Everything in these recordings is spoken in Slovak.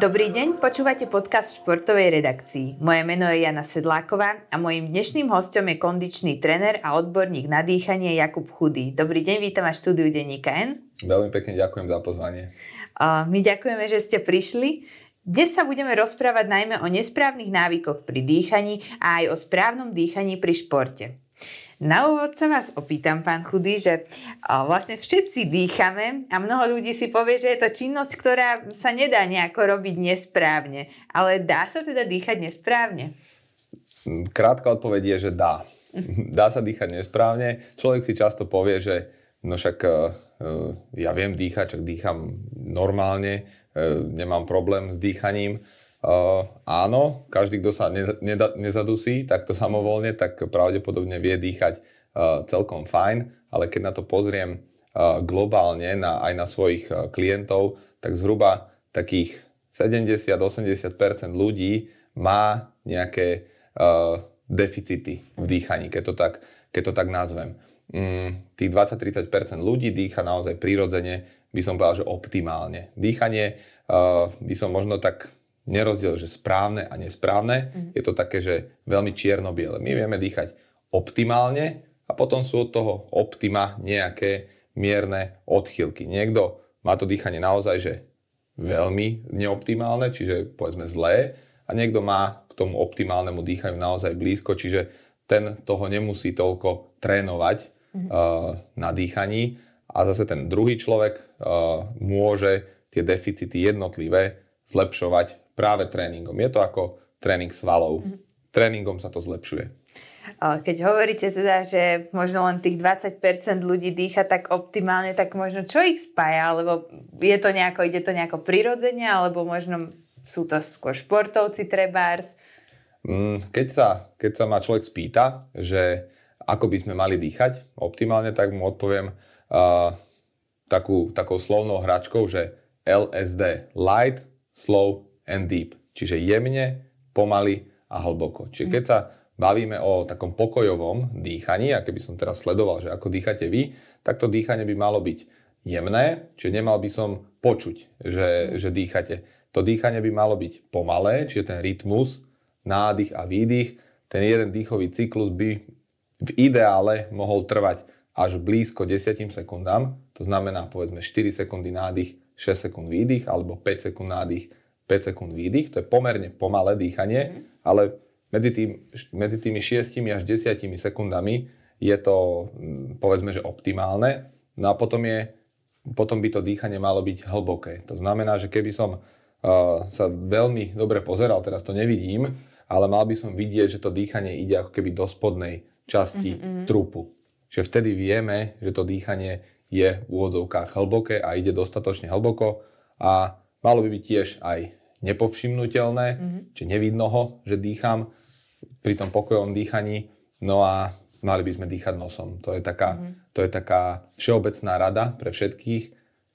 Dobrý deň, počúvate podcast v športovej redakcii. Moje meno je Jana Sedláková a mojím dnešným hostom je kondičný trener a odborník na dýchanie Jakub Chudý. Dobrý deň, vítam vás štúdiu Denníka N. Veľmi pekne ďakujem za pozvanie. My ďakujeme, že ste prišli. Dnes sa budeme rozprávať najmä o nesprávnych návykoch pri dýchaní a aj o správnom dýchaní pri športe. Na úvod sa vás opýtam, pán Chudý, že vlastne všetci dýchame a mnoho ľudí si povie, že je to činnosť, ktorá sa nedá nejako robiť nesprávne. Ale dá sa teda dýchať nesprávne? Krátka odpoveď je, že dá. Dá sa dýchať nesprávne. Človek si často povie, že no však e, ja viem dýchať, čak dýcham normálne, e, nemám problém s dýchaním Uh, áno, každý, kto sa ne, ne, nezadusí takto samovolne, tak pravdepodobne vie dýchať uh, celkom fajn, ale keď na to pozriem uh, globálne na, aj na svojich uh, klientov, tak zhruba takých 70-80% ľudí má nejaké uh, deficity v dýchaní, keď to tak, keď to tak nazvem. Mm, tých 20-30% ľudí dýcha naozaj prirodzene, by som povedal, že optimálne. Dýchanie uh, by som možno tak nerozdiel, že správne a nesprávne. Mm. Je to také, že veľmi čierno-biele. My vieme dýchať optimálne a potom sú od toho optima nejaké mierne odchylky. Niekto má to dýchanie naozaj, že veľmi neoptimálne, čiže povedzme zlé a niekto má k tomu optimálnemu dýchaniu naozaj blízko, čiže ten toho nemusí toľko trénovať mm. uh, na dýchaní a zase ten druhý človek uh, môže tie deficity jednotlivé zlepšovať práve tréningom. Je to ako tréning svalov. Mm. Tréningom sa to zlepšuje. Keď hovoríte teda, že možno len tých 20% ľudí dýcha tak optimálne, tak možno čo ich spája? Alebo je to nejako, ide to nejako prirodzene, alebo možno sú to skôr športovci trebárs? Mm, keď sa, keď sa ma človek spýta, že ako by sme mali dýchať optimálne, tak mu odpoviem uh, takú, takou slovnou hračkou, že LSD, light, slow and deep. Čiže jemne, pomaly a hlboko. Čiže keď sa bavíme o takom pokojovom dýchaní, a keby som teraz sledoval, že ako dýchate vy, tak to dýchanie by malo byť jemné, čiže nemal by som počuť, že, že dýchate. To dýchanie by malo byť pomalé, čiže ten rytmus, nádych a výdych, ten jeden dýchový cyklus by v ideále mohol trvať až blízko 10 sekundám, to znamená povedzme 4 sekundy nádych, 6 sekúnd výdych alebo 5 sekúnd nádych, 5 sekúnd výdych, to je pomerne pomalé dýchanie, mm. ale medzi, tým, medzi tými 6 až 10 sekundami je to mm, povedzme, že optimálne. No a potom, je, potom by to dýchanie malo byť hlboké. To znamená, že keby som uh, sa veľmi dobre pozeral, teraz to nevidím, ale mal by som vidieť, že to dýchanie ide ako keby do spodnej časti mm-hmm. trupu. Že vtedy vieme, že to dýchanie je v úvodzovkách hlboké a ide dostatočne hlboko a malo by byť tiež aj nepovšimnutelné, mm-hmm. či nevidno ho, že dýcham pri tom pokojovom dýchaní. No a mali by sme dýchať nosom. To je taká, mm-hmm. to je taká všeobecná rada pre všetkých.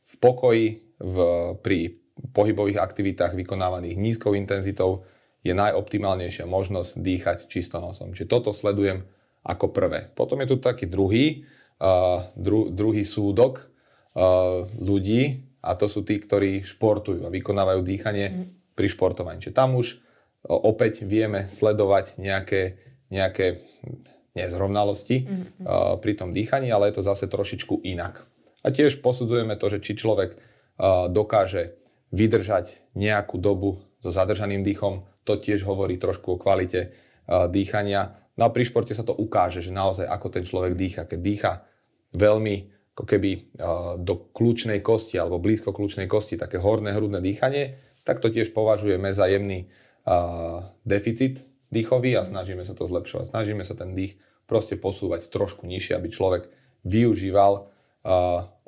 V pokoji, v, pri pohybových aktivitách vykonávaných nízkou intenzitou je najoptimálnejšia možnosť dýchať čisto nosom. Čiže toto sledujem ako prvé. Potom je tu taký druhý, uh, dru, druhý súdok uh, ľudí, a to sú tí, ktorí športujú a vykonávajú dýchanie mm. Pri športovaní. Čiže tam už opäť vieme sledovať nejaké, nejaké nezrovnalosti mm. uh, pri tom dýchaní, ale je to zase trošičku inak. A tiež posudzujeme to, že či človek dokáže vydržať nejakú dobu so zadržaným dýchom, to tiež hovorí trošku o kvalite dýchania. No a pri športe sa to ukáže, že naozaj ako ten človek dýcha. Keď dýcha veľmi ako keby do kľúčnej kosti alebo blízko kľúčnej kosti, také horné hrudné dýchanie, tak to tiež považujeme za jemný deficit dýchový a snažíme sa to zlepšovať. Snažíme sa ten dých proste posúvať trošku nižšie, aby človek využíval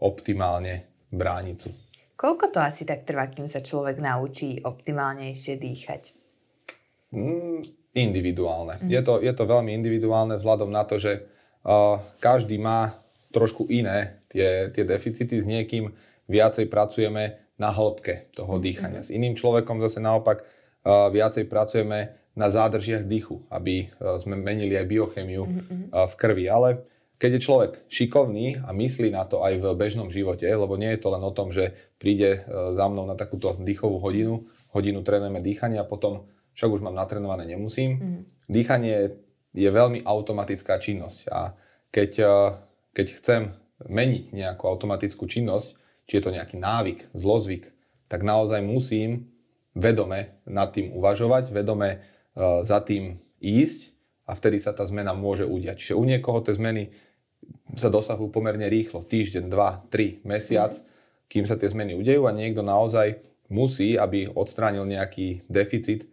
optimálne bránicu. Koľko to asi tak trvá, kým sa človek naučí optimálnejšie dýchať? Mm, individuálne. Mm. Je, to, je to veľmi individuálne vzhľadom na to, že uh, každý má trošku iné tie, tie deficity. S niekým viacej pracujeme na hĺbke toho mhm. dýchania. S iným človekom zase naopak viacej pracujeme na zádržiach dýchu, aby uh, sme menili aj biochemiu uh, v krvi. Ale keď je človek šikovný a myslí na to aj v bežnom živote, lebo nie je to len o tom, že príde e, za mnou na takúto dýchovú hodinu, hodinu trénujeme dýchanie a potom však už mám natrénované, nemusím. Dýchanie je veľmi automatická činnosť a keď, e, keď chcem meniť nejakú automatickú činnosť, či je to nejaký návyk, zlozvyk, tak naozaj musím vedome nad tým uvažovať, vedome uh, za tým ísť a vtedy sa tá zmena môže udiať. Čiže u niekoho tie zmeny sa dosahujú pomerne rýchlo, týždeň, dva, tri, mesiac, kým sa tie zmeny udejú a niekto naozaj musí, aby odstránil nejaký deficit,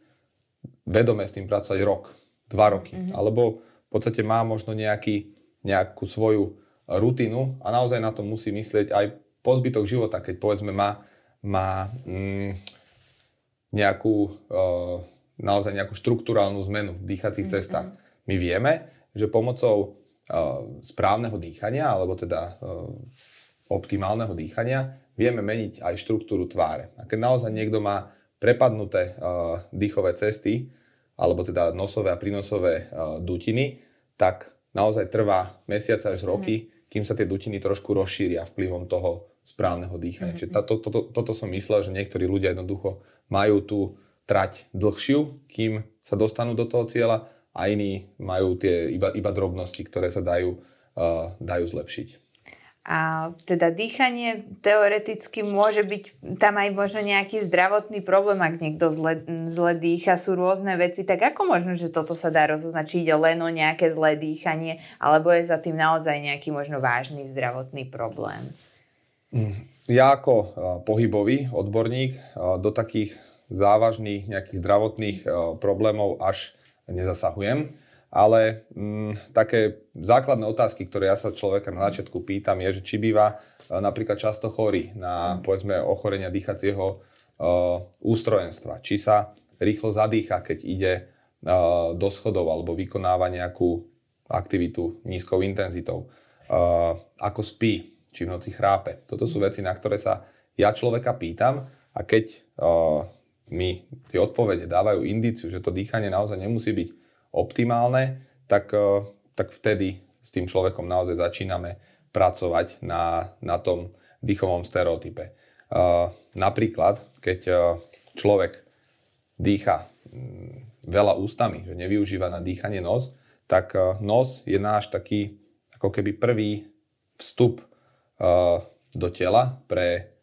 vedome s tým pracovať rok, dva roky. Mm-hmm. Alebo v podstate má možno nejaký, nejakú svoju rutinu a naozaj na to musí myslieť aj po zbytok života, keď povedzme má, má mm, nejakú, uh, naozaj nejakú štruktúrálnu zmenu v dýchacích mm-hmm. cestách. My vieme, že pomocou správneho dýchania, alebo teda optimálneho dýchania, vieme meniť aj štruktúru tváre. A keď naozaj niekto má prepadnuté dýchové cesty, alebo teda nosové a prínosové dutiny, tak naozaj trvá mesiace až roky, mm. kým sa tie dutiny trošku rozšíria vplyvom toho správneho dýchania. Mm. Čiže to, to, to, toto som myslel, že niektorí ľudia jednoducho majú tú trať dlhšiu, kým sa dostanú do toho cieľa a iní majú tie iba, iba drobnosti, ktoré sa dajú, uh, dajú zlepšiť. A teda dýchanie teoreticky môže byť tam aj možno nejaký zdravotný problém, ak niekto zle, zle dýcha, sú rôzne veci, tak ako možno, že toto sa dá rozoznať, či ide len o nejaké zlé dýchanie, alebo je za tým naozaj nejaký možno vážny zdravotný problém? Mm. Ja ako pohybový odborník do takých závažných nejakých zdravotných problémov až nezasahujem. Ale mm, také základné otázky, ktoré ja sa človeka na začiatku pýtam, je, že či býva napríklad často chorý na povedzme ochorenia dýchacieho ústrojenstva. Či sa rýchlo zadýcha, keď ide do schodov alebo vykonáva nejakú aktivitu nízkou intenzitou. Ako spí, či v noci chrápe. Toto sú veci, na ktoré sa ja človeka pýtam a keď e, mi tie odpovede dávajú indiciu, že to dýchanie naozaj nemusí byť optimálne, tak, eh, tak vtedy s tým človekom naozaj začíname pracovať na, na tom dýchovom stereotype. Uh, napríklad, keď uh, človek dýcha um, veľa ústami, že nevyužíva na dýchanie nos, tak uh, nos je náš taký ako keby prvý vstup do tela pre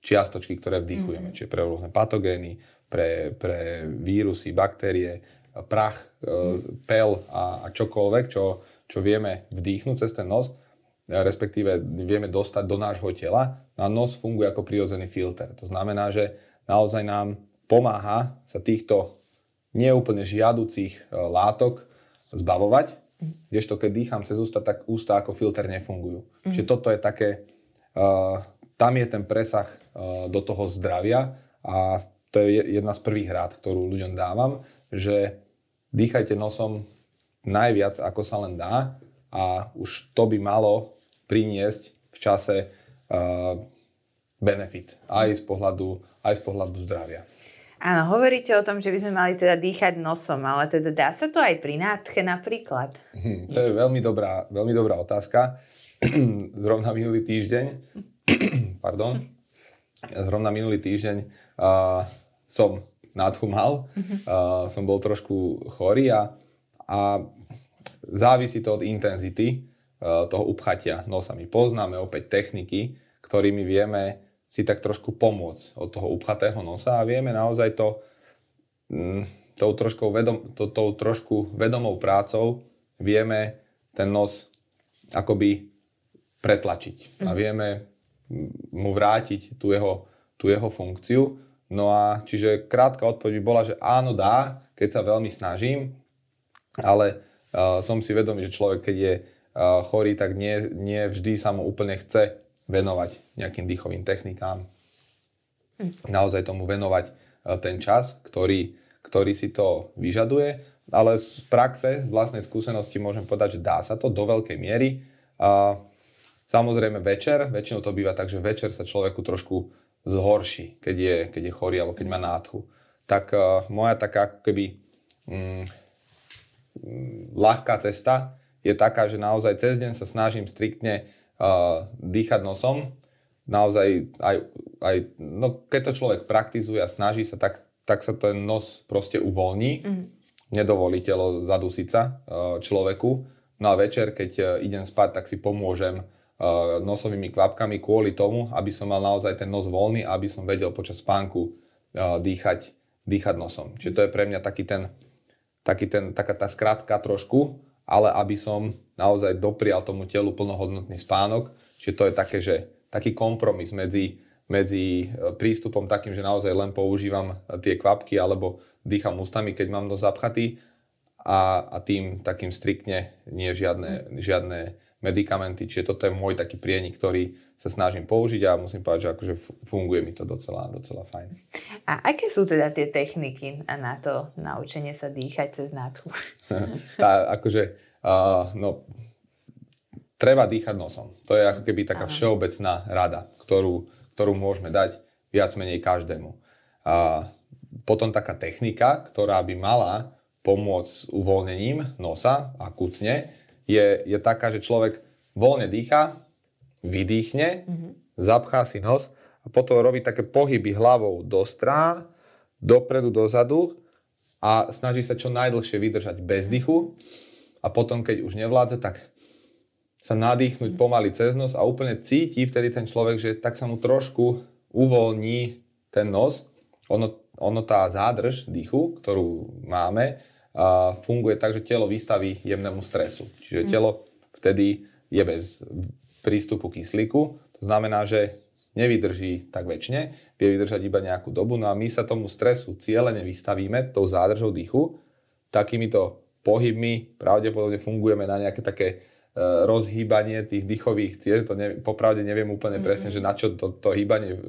čiastočky, ktoré vdychujeme, mm-hmm. čiže pre rôzne patogény, pre, pre vírusy, baktérie, prach, mm-hmm. pel a, a čokoľvek, čo, čo vieme vdýchnuť cez ten nos, respektíve vieme dostať do nášho tela. A nos funguje ako prirodzený filter. To znamená, že naozaj nám pomáha sa týchto neúplne žiaducich e, látok zbavovať, kdežto keď dýcham cez ústa, tak ústa ako filter nefungujú. Mm. Čiže toto je také, uh, tam je ten presah uh, do toho zdravia a to je jedna z prvých rád, ktorú ľuďom dávam, že dýchajte nosom najviac, ako sa len dá a už to by malo priniesť v čase uh, benefit aj z pohľadu, aj z pohľadu zdravia. Áno, hovoríte o tom, že by sme mali teda dýchať nosom, ale teda dá sa to aj pri nádche napríklad? Hm, to je veľmi dobrá, veľmi dobrá otázka. Zrovna minulý týždeň, pardon, zrovna minulý týždeň uh, som nádchu mal, uh, som bol trošku chorý a, a závisí to od intenzity uh, toho upchatia nosami. Poznáme opäť techniky, ktorými vieme si tak trošku pomôcť od toho upchatého nosa a vieme naozaj to mm, tou, trošku vedom, to, tou trošku vedomou prácou vieme ten nos akoby pretlačiť a mhm. vieme mu vrátiť tú jeho, tú jeho funkciu No a čiže krátka odpoveď by bola, že áno, dá, keď sa veľmi snažím, ale uh, som si vedomý, že človek, keď je uh, chorý, tak nie, nie vždy sa mu úplne chce venovať nejakým dýchovým technikám. Naozaj tomu venovať uh, ten čas, ktorý, ktorý si to vyžaduje, ale z praxe, z vlastnej skúsenosti môžem povedať, že dá sa to do veľkej miery. Uh, samozrejme večer, väčšinou to býva tak, že večer sa človeku trošku zhorší, keď je, keď je chorý alebo keď má nádchu. Tak uh, moja taká keby mm, mm, ľahká cesta je taká, že naozaj cez deň sa snažím striktne dýchať nosom. Naozaj aj, aj no, keď to človek praktizuje a snaží sa, tak, tak sa ten nos proste uvoľní. Mm. Nedovolí telo zadusiť sa človeku. No a večer, keď uh, idem spať, tak si pomôžem uh, nosovými kvapkami kvôli tomu, aby som mal naozaj ten nos voľný a aby som vedel počas spánku uh, dýchať, dýchať nosom. Čiže to je pre mňa taký ten, taký ten, taká tá skratka trošku, ale aby som naozaj doprial tomu telu plnohodnotný spánok. Čiže to je také, že taký kompromis medzi, medzi e, prístupom takým, že naozaj len používam tie kvapky alebo dýcham ústami, keď mám dosť zapchatý a, a tým takým striktne nie žiadne, žiadne medikamenty. Čiže toto je môj taký prienik, ktorý sa snažím použiť a musím povedať, že akože funguje mi to docela, docela fajn. A aké sú teda tie techniky na to naučenie sa dýchať cez nádchu? tá, akože, uh, no, treba dýchať nosom. To je ako keby taká Aha. všeobecná rada, ktorú, ktorú môžeme dať viac menej každému. A potom taká technika, ktorá by mala pomôcť s uvoľnením nosa akutne, je, je taká, že človek voľne dýcha, vydýchne, mm-hmm. zapchá si nos a potom robí také pohyby hlavou do strán, dopredu, dozadu a snaží sa čo najdlhšie vydržať bez dychu a potom, keď už nevládze, tak sa nadýchnuť pomaly cez nos a úplne cíti vtedy ten človek, že tak sa mu trošku uvoľní ten nos. Ono, ono tá zádrž dýchu, ktorú máme, funguje tak, že telo vystaví jemnému stresu. Čiže mm. telo vtedy je bez prístupu kyslíku. To znamená, že nevydrží tak väčšine, vie vydržať iba nejakú dobu. No a my sa tomu stresu cieľene vystavíme tou zádržou dýchu. Takýmito pohybmi pravdepodobne fungujeme na nejaké také e, rozhýbanie tých dýchových ciest. To ne, popravde neviem úplne mm-hmm. presne, že na čo to, to hýbanie e,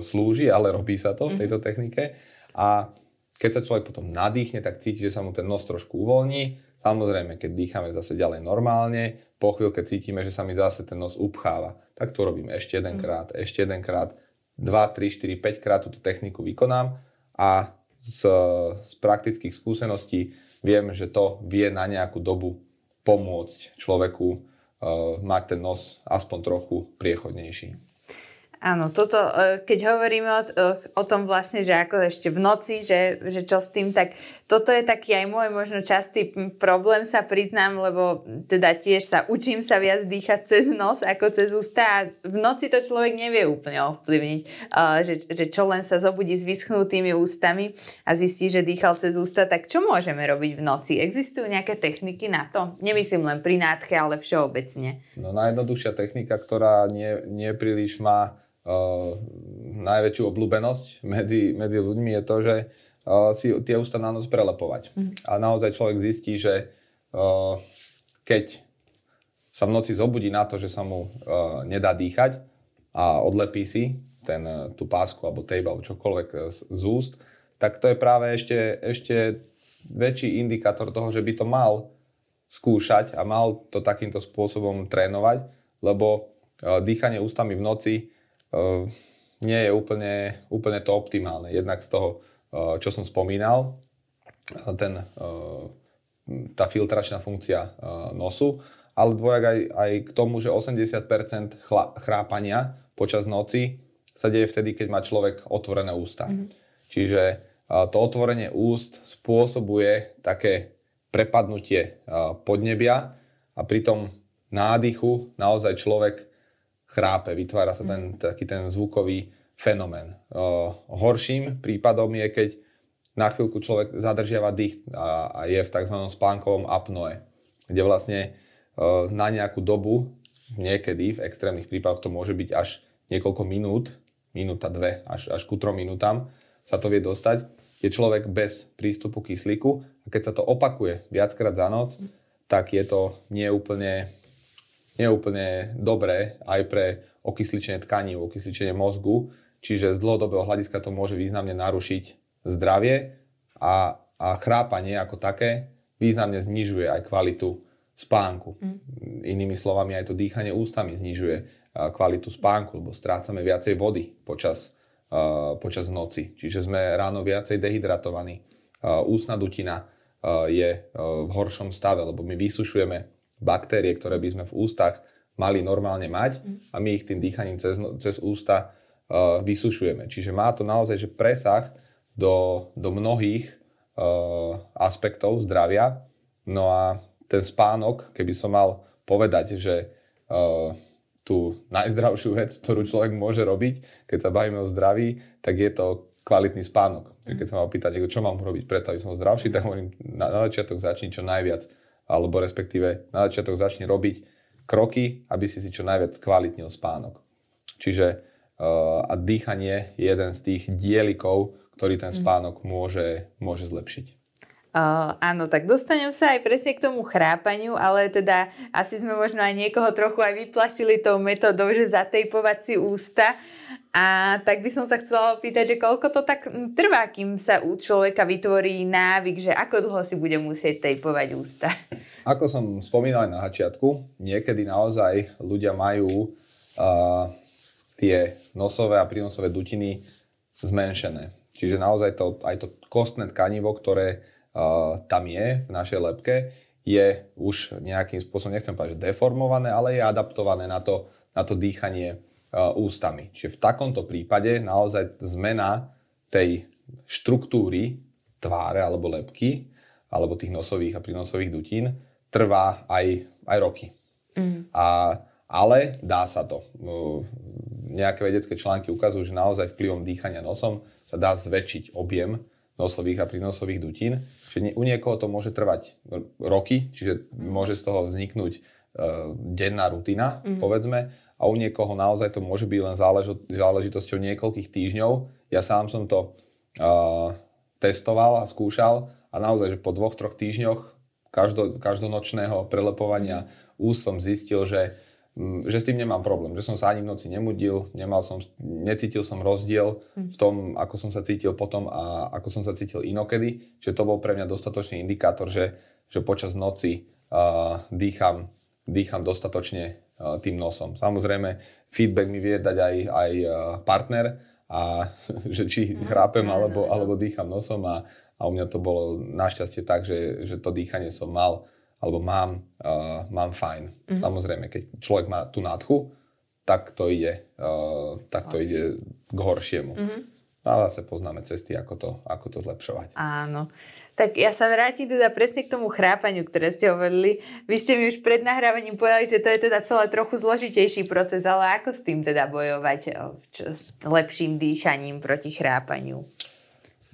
slúži, ale robí sa to v tejto technike. A keď sa človek potom nadýchne, tak cíti, že sa mu ten nos trošku uvoľní. Samozrejme, keď dýchame zase ďalej normálne, po chvíľke cítime, že sa mi zase ten nos upcháva. Tak to robím ešte jedenkrát, mm. ešte jedenkrát, 2, 3, 4, 5 krát túto techniku vykonám a z, z praktických skúseností viem, že to vie na nejakú dobu pomôcť človeku uh, mať ten nos aspoň trochu priechodnejší. Áno, toto, e, keď hovoríme o, o tom vlastne, že ako ešte v noci, že, že čo s tým, tak toto je taký aj môj možno častý problém sa priznám, lebo teda tiež sa učím sa viac dýchať cez nos ako cez ústa a v noci to človek nevie úplne ovplyvniť, že, že čo len sa zobudí s vyschnutými ústami a zistí, že dýchal cez ústa, tak čo môžeme robiť v noci? Existujú nejaké techniky na to? Nemyslím len pri nádche, ale všeobecne. No najjednoduchšia technika, ktorá nie, nie príliš má uh, najväčšiu obľúbenosť medzi, medzi ľuďmi je to, že uh, si tie ústa na noc prelepovať. Mm. A naozaj človek zistí, že uh, keď sa v noci zobudí na to, že sa mu uh, nedá dýchať a odlepí si ten, tú pásku alebo tape alebo čokoľvek z, z úst, tak to je práve ešte, ešte väčší indikátor toho, že by to mal skúšať a mal to takýmto spôsobom trénovať, lebo dýchanie ústami v noci nie je úplne, úplne to optimálne. Jednak z toho, eh, čo som spomínal, eh, ten, tá filtračná funkcia nosu, ale dvojak aj, aj k tomu, že 80% chla, chrápania počas noci sa deje vtedy, keď má človek otvorené ústa. Mm-hmm. Čiže to otvorenie úst spôsobuje také prepadnutie podnebia a pri tom nádychu naozaj človek chrápe, vytvára sa ten, taký ten zvukový fenomén. O, horším prípadom je, keď na chvíľku človek zadržiava dých a, a je v tzv. spánkovom apnoe, kde vlastne o, na nejakú dobu, niekedy v extrémnych prípadoch to môže byť až niekoľko minút, minúta, dve, až, až ku trom minútam sa to vie dostať, je človek bez prístupu kyslíku a keď sa to opakuje viackrát za noc, tak je to neúplne nie je úplne dobré aj pre okysličenie tkaní, okysličenie mozgu, čiže z dlhodobého hľadiska to môže významne narušiť zdravie a, a chrápanie ako také významne znižuje aj kvalitu spánku. Mm. Inými slovami aj to dýchanie ústami znižuje kvalitu spánku, lebo strácame viacej vody počas, uh, počas noci. Čiže sme ráno viacej dehydratovaní. Uh, ústna dutina uh, je v horšom stave, lebo my vysušujeme baktérie, ktoré by sme v ústach mali normálne mať a my ich tým dýchaním cez, no, cez ústa uh, vysušujeme. Čiže má to naozaj že presah do, do mnohých uh, aspektov zdravia. No a ten spánok, keby som mal povedať, že uh, tú najzdravšiu vec, ktorú človek môže robiť, keď sa bavíme o zdraví, tak je to kvalitný spánok. Keď sa ma opýta niekto, čo mám robiť preto, aby som zdravší, tak hovorím, na, na začiatok začni čo najviac, alebo respektíve na začiatok začni robiť kroky, aby si si čo najviac kvalitnil spánok. Čiže uh, a dýchanie je jeden z tých dielikov, ktorý ten mhm. spánok môže, môže zlepšiť. Uh, áno, tak dostanem sa aj presne k tomu chrápaniu, ale teda asi sme možno aj niekoho trochu aj vyplašili tou metodou, že zatejpovať si ústa. A tak by som sa chcela opýtať, že koľko to tak trvá, kým sa u človeka vytvorí návyk, že ako dlho si bude musieť tejpovať ústa? Ako som spomínal aj na začiatku, niekedy naozaj ľudia majú uh, tie nosové a prínosové dutiny zmenšené. Čiže naozaj to, aj to kostné tkanivo, ktoré tam je v našej lepke, je už nejakým spôsobom, nechcem povedať, že deformované, ale je adaptované na to, na to dýchanie ústami. Čiže v takomto prípade naozaj zmena tej štruktúry tváre alebo lepky, alebo tých nosových a prínosových dutín, trvá aj, aj roky. Mm. A, ale dá sa to. Nejaké vedecké články ukazujú, že naozaj vplyvom dýchania nosom sa dá zväčšiť objem nosových a prínosových dutín. Čiže u niekoho to môže trvať roky, čiže môže z toho vzniknúť uh, denná rutina, mm-hmm. povedzme, a u niekoho naozaj to môže byť len záležo- záležitosťou niekoľkých týždňov. Ja sám som to uh, testoval a skúšal a naozaj, že po dvoch, troch týždňoch každo- každonočného prelepovania úst som zistil, že Mm, že s tým nemám problém, že som sa ani v noci nemudil, nemal som, necítil som rozdiel v tom, ako som sa cítil potom a ako som sa cítil inokedy, že to bol pre mňa dostatočný indikátor, že, že počas noci uh, dýcham, dýcham dostatočne tým nosom. Samozrejme, feedback mi vie dať aj, aj uh, partner, a že či chrápem alebo, alebo dýcham nosom a, a u mňa to bolo našťastie tak, že, že to dýchanie som mal alebo mám, uh, mám fajn. Mm-hmm. Samozrejme, keď človek má tú nádchu, tak to ide, uh, tak to ide k horšiemu. Mm-hmm. A zase poznáme cesty, ako to, ako to zlepšovať. Áno. Tak ja sa vrátim teda presne k tomu chrápaniu, ktoré ste hovorili. Vy ste mi už pred nahrávaním povedali, že to je teda celé trochu zložitejší proces, ale ako s tým teda bojovať čo, s lepším dýchaním proti chrápaniu?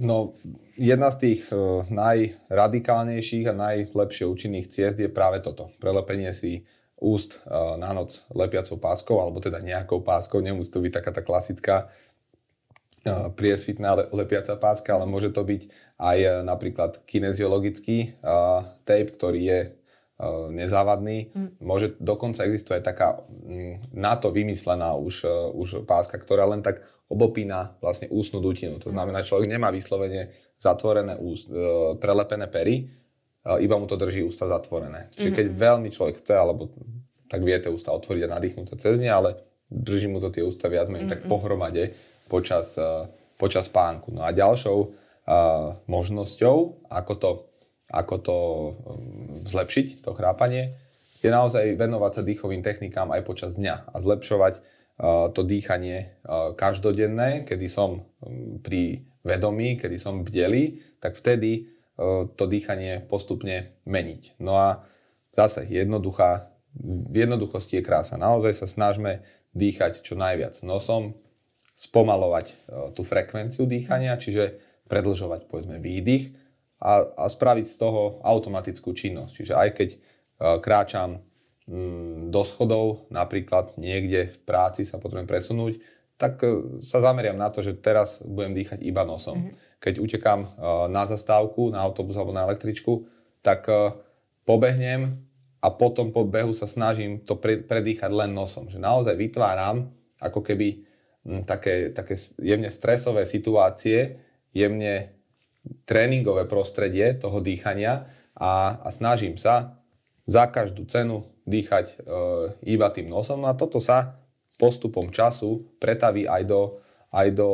No, jedna z tých uh, najradikálnejších a najlepšie účinných ciest je práve toto. Prelepenie si úst uh, na noc lepiacou páskou, alebo teda nejakou páskou. Nemusí to byť taká tá klasická uh, priesvitná le- lepiaca páska, ale môže to byť aj uh, napríklad kineziologický uh, tape, ktorý je uh, nezávadný. Mm. Môže dokonca existovať taká um, na to vymyslená už, už páska, ktorá len tak obopína vlastne ústnu dutinu. To znamená, že človek nemá vyslovene zatvorené úst, e, prelepené pery, e, iba mu to drží ústa zatvorené. Čiže keď mm-hmm. veľmi človek chce, alebo tak vie tie ústa otvoriť a nadýchnúť sa cez ne, ale drží mu to tie ústa viac menej mm-hmm. tak pohromade počas, e, počas spánku. No a ďalšou možnosťou, ako to, ako to um, zlepšiť, to chrápanie, je naozaj venovať sa dýchovým technikám aj počas dňa a zlepšovať to dýchanie každodenné, kedy som pri vedomí, kedy som bdelý, tak vtedy to dýchanie postupne meniť. No a zase jednoduchá, v jednoduchosti je krása. Naozaj sa snažme dýchať čo najviac nosom, spomalovať tú frekvenciu dýchania, čiže predlžovať povedzme výdych a, a spraviť z toho automatickú činnosť. Čiže aj keď kráčam Mm, do schodov, napríklad niekde v práci sa potrebujem presunúť, tak e, sa zameriam na to, že teraz budem dýchať iba nosom. Mm-hmm. Keď utekám e, na zastávku, na autobus alebo na električku, tak e, pobehnem a potom po behu sa snažím to predýchať len nosom. Že naozaj vytváram ako keby také, také jemne stresové situácie, jemne tréningové prostredie toho dýchania a, a snažím sa za každú cenu dýchať e, iba tým nosom a toto sa postupom času pretaví aj do, aj do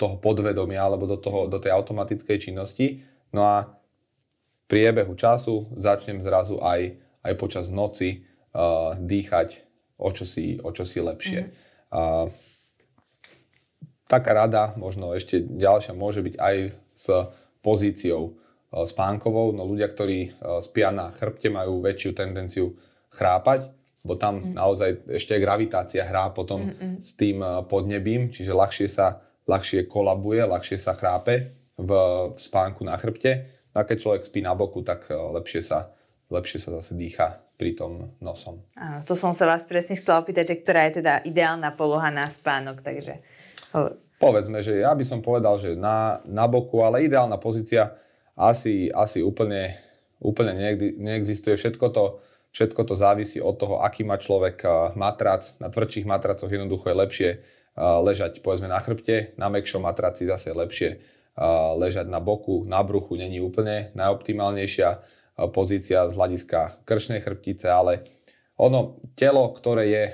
toho podvedomia alebo do, toho, do tej automatickej činnosti. No a v priebehu času začnem zrazu aj, aj počas noci uh, dýchať o čosi, o čosi lepšie. Mm. Uh, taká rada, možno ešte ďalšia, môže byť aj s pozíciou uh, spánkovou. No ľudia, ktorí uh, spia na chrbte, majú väčšiu tendenciu chrápať, bo tam mm. naozaj ešte gravitácia hrá potom Mm-mm. s tým uh, podnebím, čiže ľahšie sa ľahšie kolabuje, ľahšie sa chrápe v, v spánku na chrbte. A keď človek spí na boku, tak lepšie sa, lepšie sa zase dýcha pri tom nosom. Áno, to som sa vás presne chcela opýtať, že ktorá je teda ideálna poloha na spánok, takže... Povedzme, že ja by som povedal, že na, na boku, ale ideálna pozícia asi, asi úplne, úplne neexistuje. Všetko to, všetko to závisí od toho, aký má človek matrac. Na tvrdších matracoch jednoducho je lepšie ležať povedzme na chrbte, na mekšom matraci zase je lepšie ležať na boku, na bruchu není úplne najoptimálnejšia pozícia z hľadiska krčnej chrbtice, ale ono, telo, ktoré je,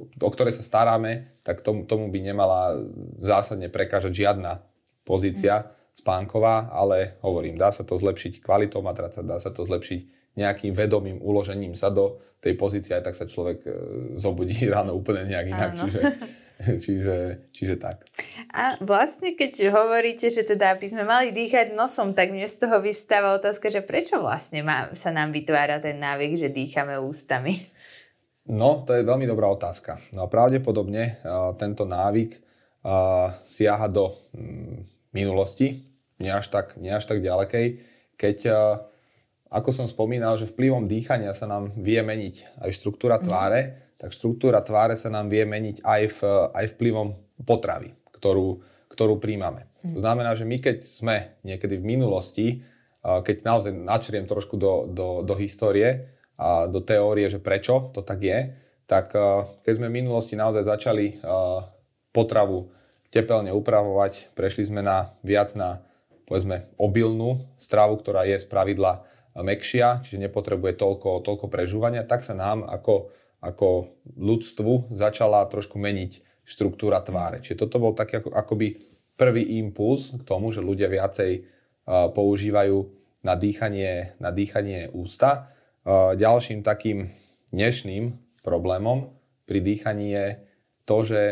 o ktoré sa staráme, tak tomu, tomu by nemala zásadne prekážať žiadna pozícia spánková, ale hovorím, dá sa to zlepšiť kvalitou matraca, dá sa to zlepšiť nejakým vedomým uložením sa do tej pozície, aj tak sa človek e, zobudí ráno úplne nejak inak. Čiže čiže, čiže tak. A vlastne, keď hovoríte, že teda by sme mali dýchať nosom, tak mne z toho vystáva otázka, že prečo vlastne má, sa nám vytvára ten návyk, že dýchame ústami? No, to je veľmi dobrá otázka. No pravdepodobne uh, tento návyk uh, siaha do um, minulosti, nie až tak, nie až tak ďalekej, keď uh, ako som spomínal, že vplyvom dýchania sa nám vie meniť aj štruktúra tváre, mm tak štruktúra tváre sa nám vie meniť aj, v, aj vplyvom potravy, ktorú, ktorú príjmame. Hm. To znamená, že my keď sme niekedy v minulosti, keď naozaj načriem trošku do, do, do histórie a do teórie, že prečo to tak je, tak keď sme v minulosti naozaj začali potravu tepelne upravovať, prešli sme na viac na povedzme obilnú stravu, ktorá je z pravidla mekšia, čiže nepotrebuje toľko, toľko prežúvania, tak sa nám ako ako ľudstvu začala trošku meniť štruktúra tváre. Čiže toto bol taký ako, akoby prvý impuls k tomu, že ľudia viacej uh, používajú na dýchanie, na dýchanie ústa. Ďalším takým dnešným problémom pri dýchaní je to, že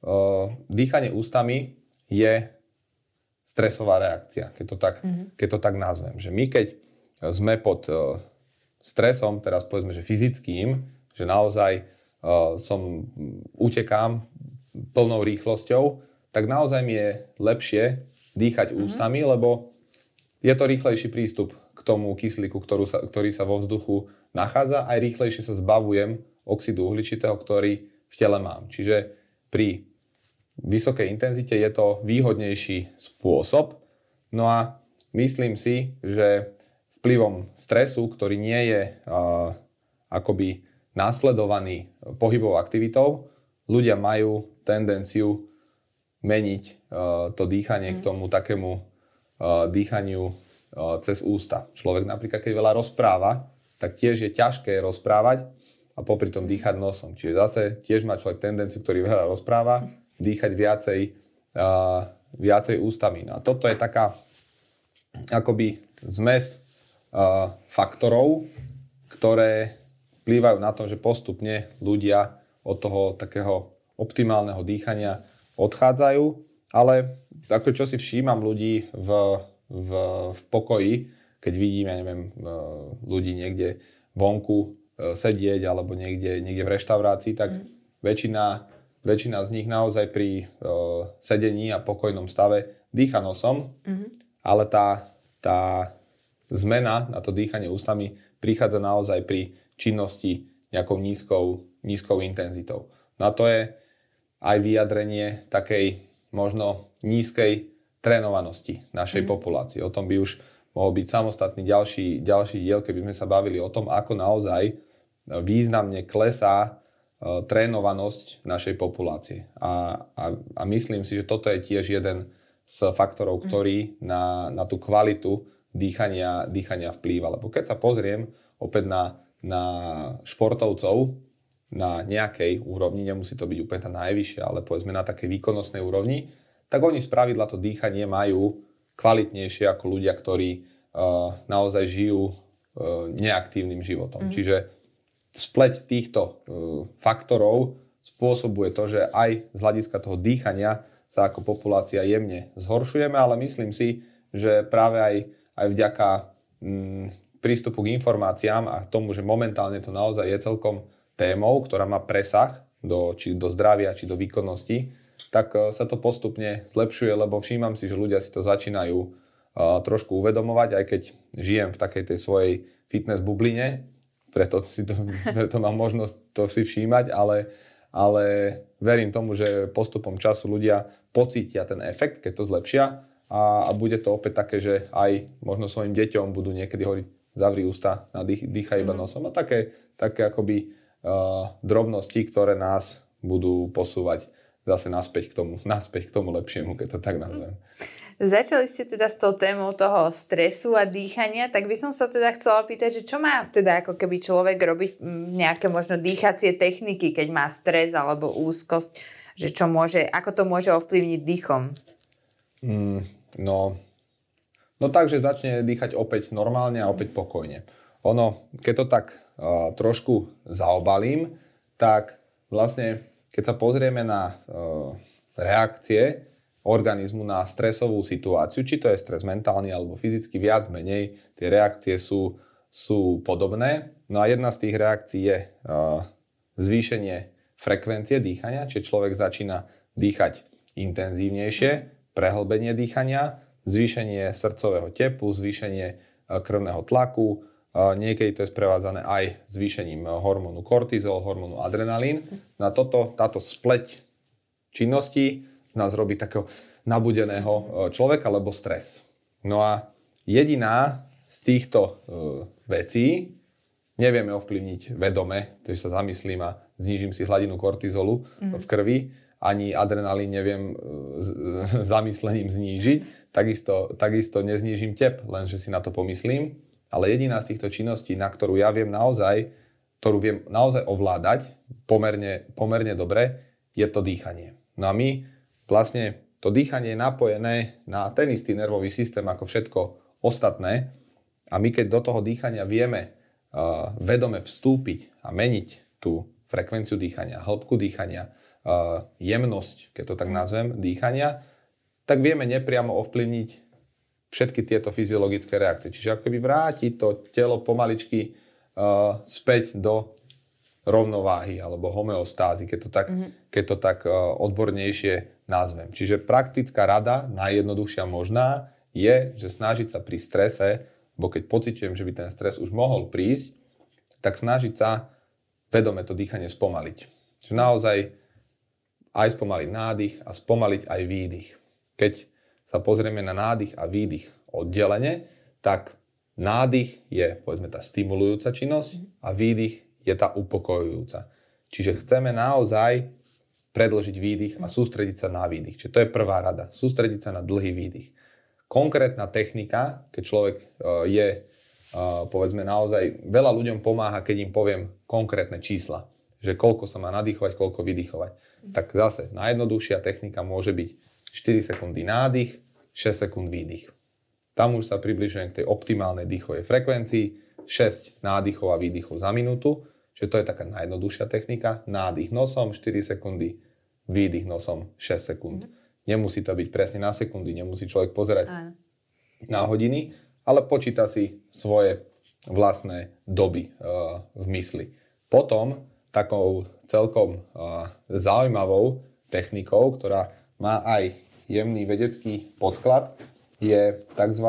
uh, dýchanie ústami je stresová reakcia, keď to tak, mm-hmm. keď to tak nazvem. Že my keď sme pod uh, stresom, teraz povedzme, že fyzickým, že naozaj uh, som utekám plnou rýchlosťou, tak naozaj mi je lepšie dýchať mm-hmm. ústami, lebo je to rýchlejší prístup tomu kyslíku, ktorú sa, ktorý sa vo vzduchu nachádza, aj rýchlejšie sa zbavujem oxidu uhličitého, ktorý v tele mám. Čiže pri vysokej intenzite je to výhodnejší spôsob. No a myslím si, že vplyvom stresu, ktorý nie je uh, akoby následovaný pohybovou aktivitou, ľudia majú tendenciu meniť uh, to dýchanie mm. k tomu takému uh, dýchaniu cez ústa. Človek napríklad, keď veľa rozpráva, tak tiež je ťažké rozprávať a popri tom dýchať nosom. Čiže zase tiež má človek tendenciu, ktorý veľa rozpráva, dýchať viacej, uh, viacej ústami. No a toto je taká akoby zmes uh, faktorov, ktoré vplývajú na to, že postupne ľudia od toho takého optimálneho dýchania odchádzajú, ale ako čo si všímam ľudí v, v, v pokoji, keď vidím, ja neviem, ľudí niekde vonku e, sedieť alebo niekde, niekde v reštaurácii, tak mm. väčšina, väčšina z nich naozaj pri uh, sedení a pokojnom stave dýcha nosom, mm. ale tá, tá zmena na to dýchanie ústami prichádza naozaj pri činnosti nejakou nízkou, nízkou intenzitou. No a to je aj vyjadrenie takej možno nízkej trénovanosti našej mm. populácie. O tom by už mohol byť samostatný ďalší, ďalší diel, keby sme sa bavili o tom, ako naozaj významne klesá uh, trénovanosť našej populácie. A, a, a myslím si, že toto je tiež jeden z faktorov, mm. ktorý na, na tú kvalitu dýchania, dýchania vplýva. Lebo keď sa pozriem opäť na na športovcov na nejakej úrovni, nemusí to byť úplne tá najvyššia, ale povedzme na takej výkonnostnej úrovni, tak oni spravidla to dýchanie majú kvalitnejšie ako ľudia, ktorí uh, naozaj žijú neaktívnym životom. Mm. Čiže spleť týchto uh, faktorov spôsobuje to, že aj z hľadiska toho dýchania sa ako populácia jemne zhoršujeme, ale myslím si, že práve aj, aj vďaka mm, prístupu k informáciám a tomu, že momentálne to naozaj je celkom témou, ktorá má presah do, či do zdravia, či do výkonnosti, tak e, sa to postupne zlepšuje, lebo všímam si, že ľudia si to začínajú uh, trošku uvedomovať, aj keď žijem v takej tej svojej fitness bubline, preto, si to, preto mám možnosť to si všímať, ale, ale verím tomu, že postupom času ľudia pocítia ten efekt, keď to zlepšia a, a bude to opäť také, že aj možno svojim deťom budú niekedy hovoriť zavri ústa, nadých, dýchaj iba mhm. nosom a také, také akoby uh, drobnosti, ktoré nás budú posúvať zase naspäť k tomu, naspäť k tomu lepšiemu, keď to tak nazvem. Začali ste teda s tou témou toho stresu a dýchania, tak by som sa teda chcela pýtať, že čo má teda ako keby človek robiť nejaké možno dýchacie techniky, keď má stres alebo úzkosť, že čo môže, ako to môže ovplyvniť dýchom? Mm, no, no tak, že začne dýchať opäť normálne a opäť pokojne. Ono, keď to tak uh, trošku zaobalím, tak vlastne, keď sa pozrieme na uh, reakcie, organizmu na stresovú situáciu, či to je stres mentálny alebo fyzicky, viac menej tie reakcie sú, sú podobné. No a jedna z tých reakcií je uh, zvýšenie frekvencie dýchania, čiže človek začína dýchať intenzívnejšie, prehlbenie dýchania, zvýšenie srdcového tepu, zvýšenie uh, krvného tlaku, niekedy to je sprevádzané aj zvýšením hormónu kortizol, hormónu adrenalín. Na toto, táto spleť činnosti nás robí takého nabudeného e, človeka, lebo stres. No a jediná z týchto e, vecí nevieme ovplyvniť vedome, takže sa zamyslím a znížim si hladinu kortizolu mm. v krvi, ani adrenalín neviem e, zamyslením znížiť, takisto, takisto neznížim tep, lenže si na to pomyslím. Ale jediná z týchto činností, na ktorú ja viem naozaj, ktorú viem naozaj ovládať pomerne, pomerne dobre, je to dýchanie. No a my vlastne to dýchanie je napojené na ten istý nervový systém ako všetko ostatné a my keď do toho dýchania vieme uh, vedome vstúpiť a meniť tú frekvenciu dýchania, hĺbku dýchania, uh, jemnosť, keď to tak nazvem, dýchania, tak vieme nepriamo ovplyvniť všetky tieto fyziologické reakcie. Čiže ako keby vráti to telo pomaličky uh, späť do rovnováhy alebo homeostázy, keď to tak, mm-hmm. keď to tak uh, odbornejšie nazvem. Čiže praktická rada, najjednoduchšia možná, je, že snažiť sa pri strese, bo keď pocitujem, že by ten stres už mohol prísť, tak snažiť sa vedome to dýchanie spomaliť. Čiže naozaj aj spomaliť nádych a spomaliť aj výdych. Keď sa pozrieme na nádych a výdych oddelene, tak nádych je povedzme tá stimulujúca činnosť a výdych je tá upokojujúca. Čiže chceme naozaj predložiť výdych a sústrediť sa na výdych. Čiže to je prvá rada. Sústrediť sa na dlhý výdych. Konkrétna technika, keď človek e, je, e, povedzme naozaj, veľa ľuďom pomáha, keď im poviem konkrétne čísla. Že koľko sa má nadýchovať, koľko vydychovať. Tak zase, najjednoduchšia technika môže byť 4 sekundy nádych, 6 sekúnd výdych. Tam už sa približujem k tej optimálnej dýchovej frekvencii, 6 nádychov a výdychov za minútu Čiže to je taká najjednoduchšia technika. Nádych nosom 4 sekundy, výdych nosom 6 sekúnd. Mm. Nemusí to byť presne na sekundy, nemusí človek pozerať Aj. na hodiny, ale počíta si svoje vlastné doby uh, v mysli. Potom takou celkom uh, zaujímavou technikou, ktorá má aj jemný vedecký podklad, je tzv.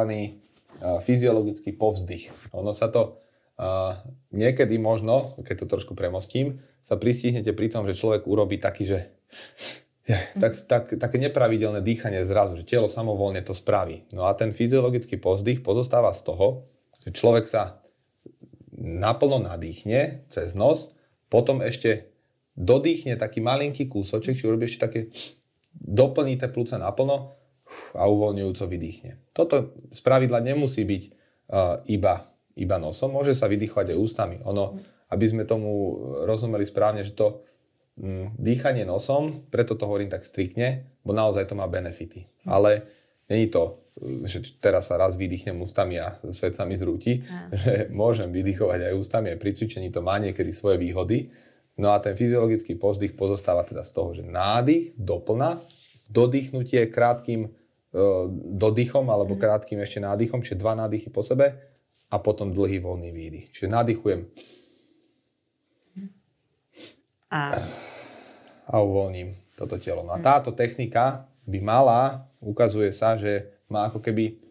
Uh, fyziologický povzdych. Ono sa to a niekedy možno, keď to trošku premostím, sa pristihnete pri tom, že človek urobí taký, že je, tak, tak, také nepravidelné dýchanie zrazu, že telo samovolne to spraví. No a ten fyziologický pozdych pozostáva z toho, že človek sa naplno nadýchne cez nos, potom ešte dodýchne taký malinký kúsoček, či urobí ešte také, doplní tie plúca naplno a uvoľňujúco vydýchne. Toto z pravidla nemusí byť uh, iba iba nosom, môže sa vydýchovať aj ústami. Ono, aby sme tomu rozumeli správne, že to mm, dýchanie nosom, preto to hovorím tak striktne, bo naozaj to má benefity. Ale není to, že teraz sa raz vydýchnem ústami a svet sa mi zrúti, a. že môžem vydýchovať aj ústami, aj pri cvičení to má niekedy svoje výhody. No a ten fyziologický pozdych pozostáva teda z toho, že nádych doplna, dodýchnutie krátkým e, dodychom alebo mm. krátkým ešte nádychom, čiže dva nádychy po sebe a potom dlhý voľný výdych. Čiže nádychujem a, a uvoľním toto telo. No a táto technika by mala, ukazuje sa, že má ako keby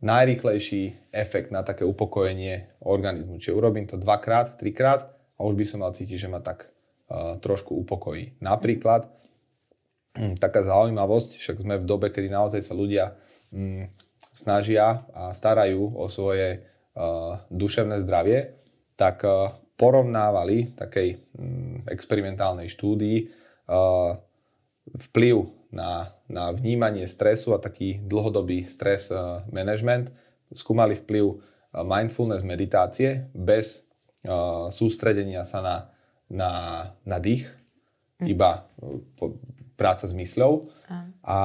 najrýchlejší efekt na také upokojenie organizmu. Čiže urobím to dvakrát, trikrát a už by som mal cítiť, že ma tak uh, trošku upokojí. Napríklad, um, taká zaujímavosť, však sme v dobe, kedy naozaj sa ľudia um, snažia a starajú o svoje uh, duševné zdravie, tak uh, porovnávali takej um, experimentálnej štúdii uh, vplyv na, na vnímanie stresu a taký dlhodobý stres uh, management. Skúmali vplyv mindfulness meditácie bez sústredenia sa na, na, na dých, mm. iba po, práca s mysľou a,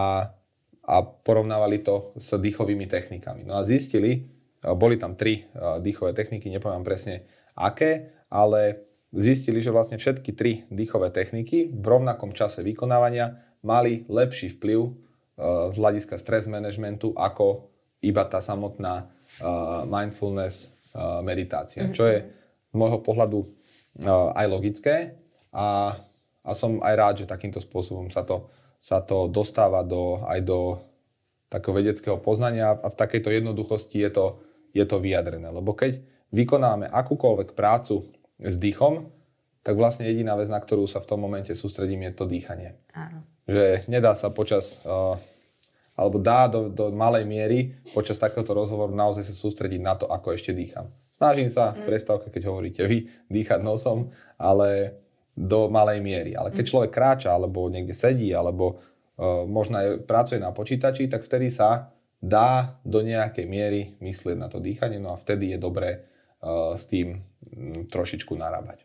a porovnávali to s dýchovými technikami. No a zistili, boli tam tri dýchové techniky, nepoviem presne aké, ale zistili, že vlastne všetky tri dýchové techniky v rovnakom čase vykonávania mali lepší vplyv z hľadiska stres managementu ako iba tá samotná mindfulness meditácia, mm-hmm. čo je z môjho pohľadu aj logické a, a som aj rád, že takýmto spôsobom sa to, sa to dostáva do, aj do takého vedeckého poznania a v takejto jednoduchosti je to, je to vyjadrené. Lebo keď vykonáme akúkoľvek prácu s dýchom, tak vlastne jediná vec, na ktorú sa v tom momente sústredím, je to dýchanie. Áno. Že nedá sa počas, uh, alebo dá do, do malej miery počas takéhoto rozhovoru naozaj sa sústrediť na to, ako ešte dýcham. Snažím sa v mm. prestávke, keď hovoríte vy, dýchať nosom, ale do malej miery. Ale keď mm. človek kráča, alebo niekde sedí, alebo uh, možno aj pracuje na počítači, tak vtedy sa dá do nejakej miery myslieť na to dýchanie, no a vtedy je dobré uh, s tým trošičku narábať.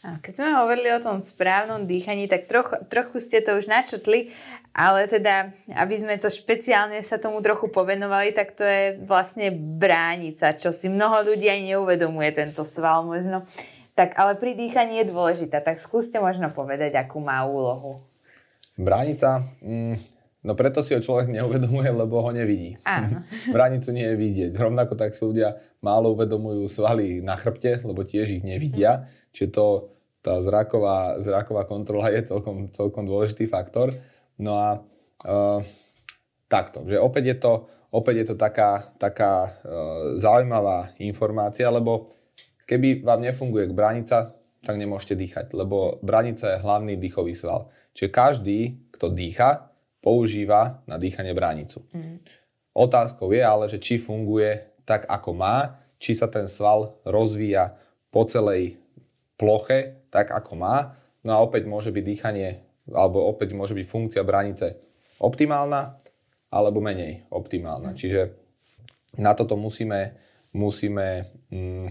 Keď sme hovorili o tom správnom dýchaní, tak trochu, trochu ste to už načetli, ale teda, aby sme to špeciálne sa tomu trochu povenovali, tak to je vlastne bránica, čo si mnoho ľudí aj neuvedomuje tento sval možno. Tak ale pri dýchaní je dôležitá, tak skúste možno povedať, akú má úlohu. Bránica, mm, no preto si ho človek neuvedomuje, lebo ho nevidí. Áno. Bránicu nie je vidieť. Rovnako tak si ľudia málo uvedomujú svaly na chrbte, lebo tiež ich nevidia. Mm Čiže to, tá zraková, zraková kontrola je celkom, celkom dôležitý faktor. No a uh, takto, že opäť je to, opäť je to taká, taká uh, zaujímavá informácia, lebo keby vám nefunguje bránica, tak nemôžete dýchať, lebo bránica je hlavný dýchový sval. Čiže každý, kto dýcha, používa na dýchanie bránicu. Mm. Otázkou je ale, že či funguje tak, ako má, či sa ten sval rozvíja po celej ploche, tak ako má. No a opäť môže byť dýchanie, alebo opäť môže byť funkcia bránice optimálna, alebo menej optimálna. Čiže na toto musíme, musíme mm,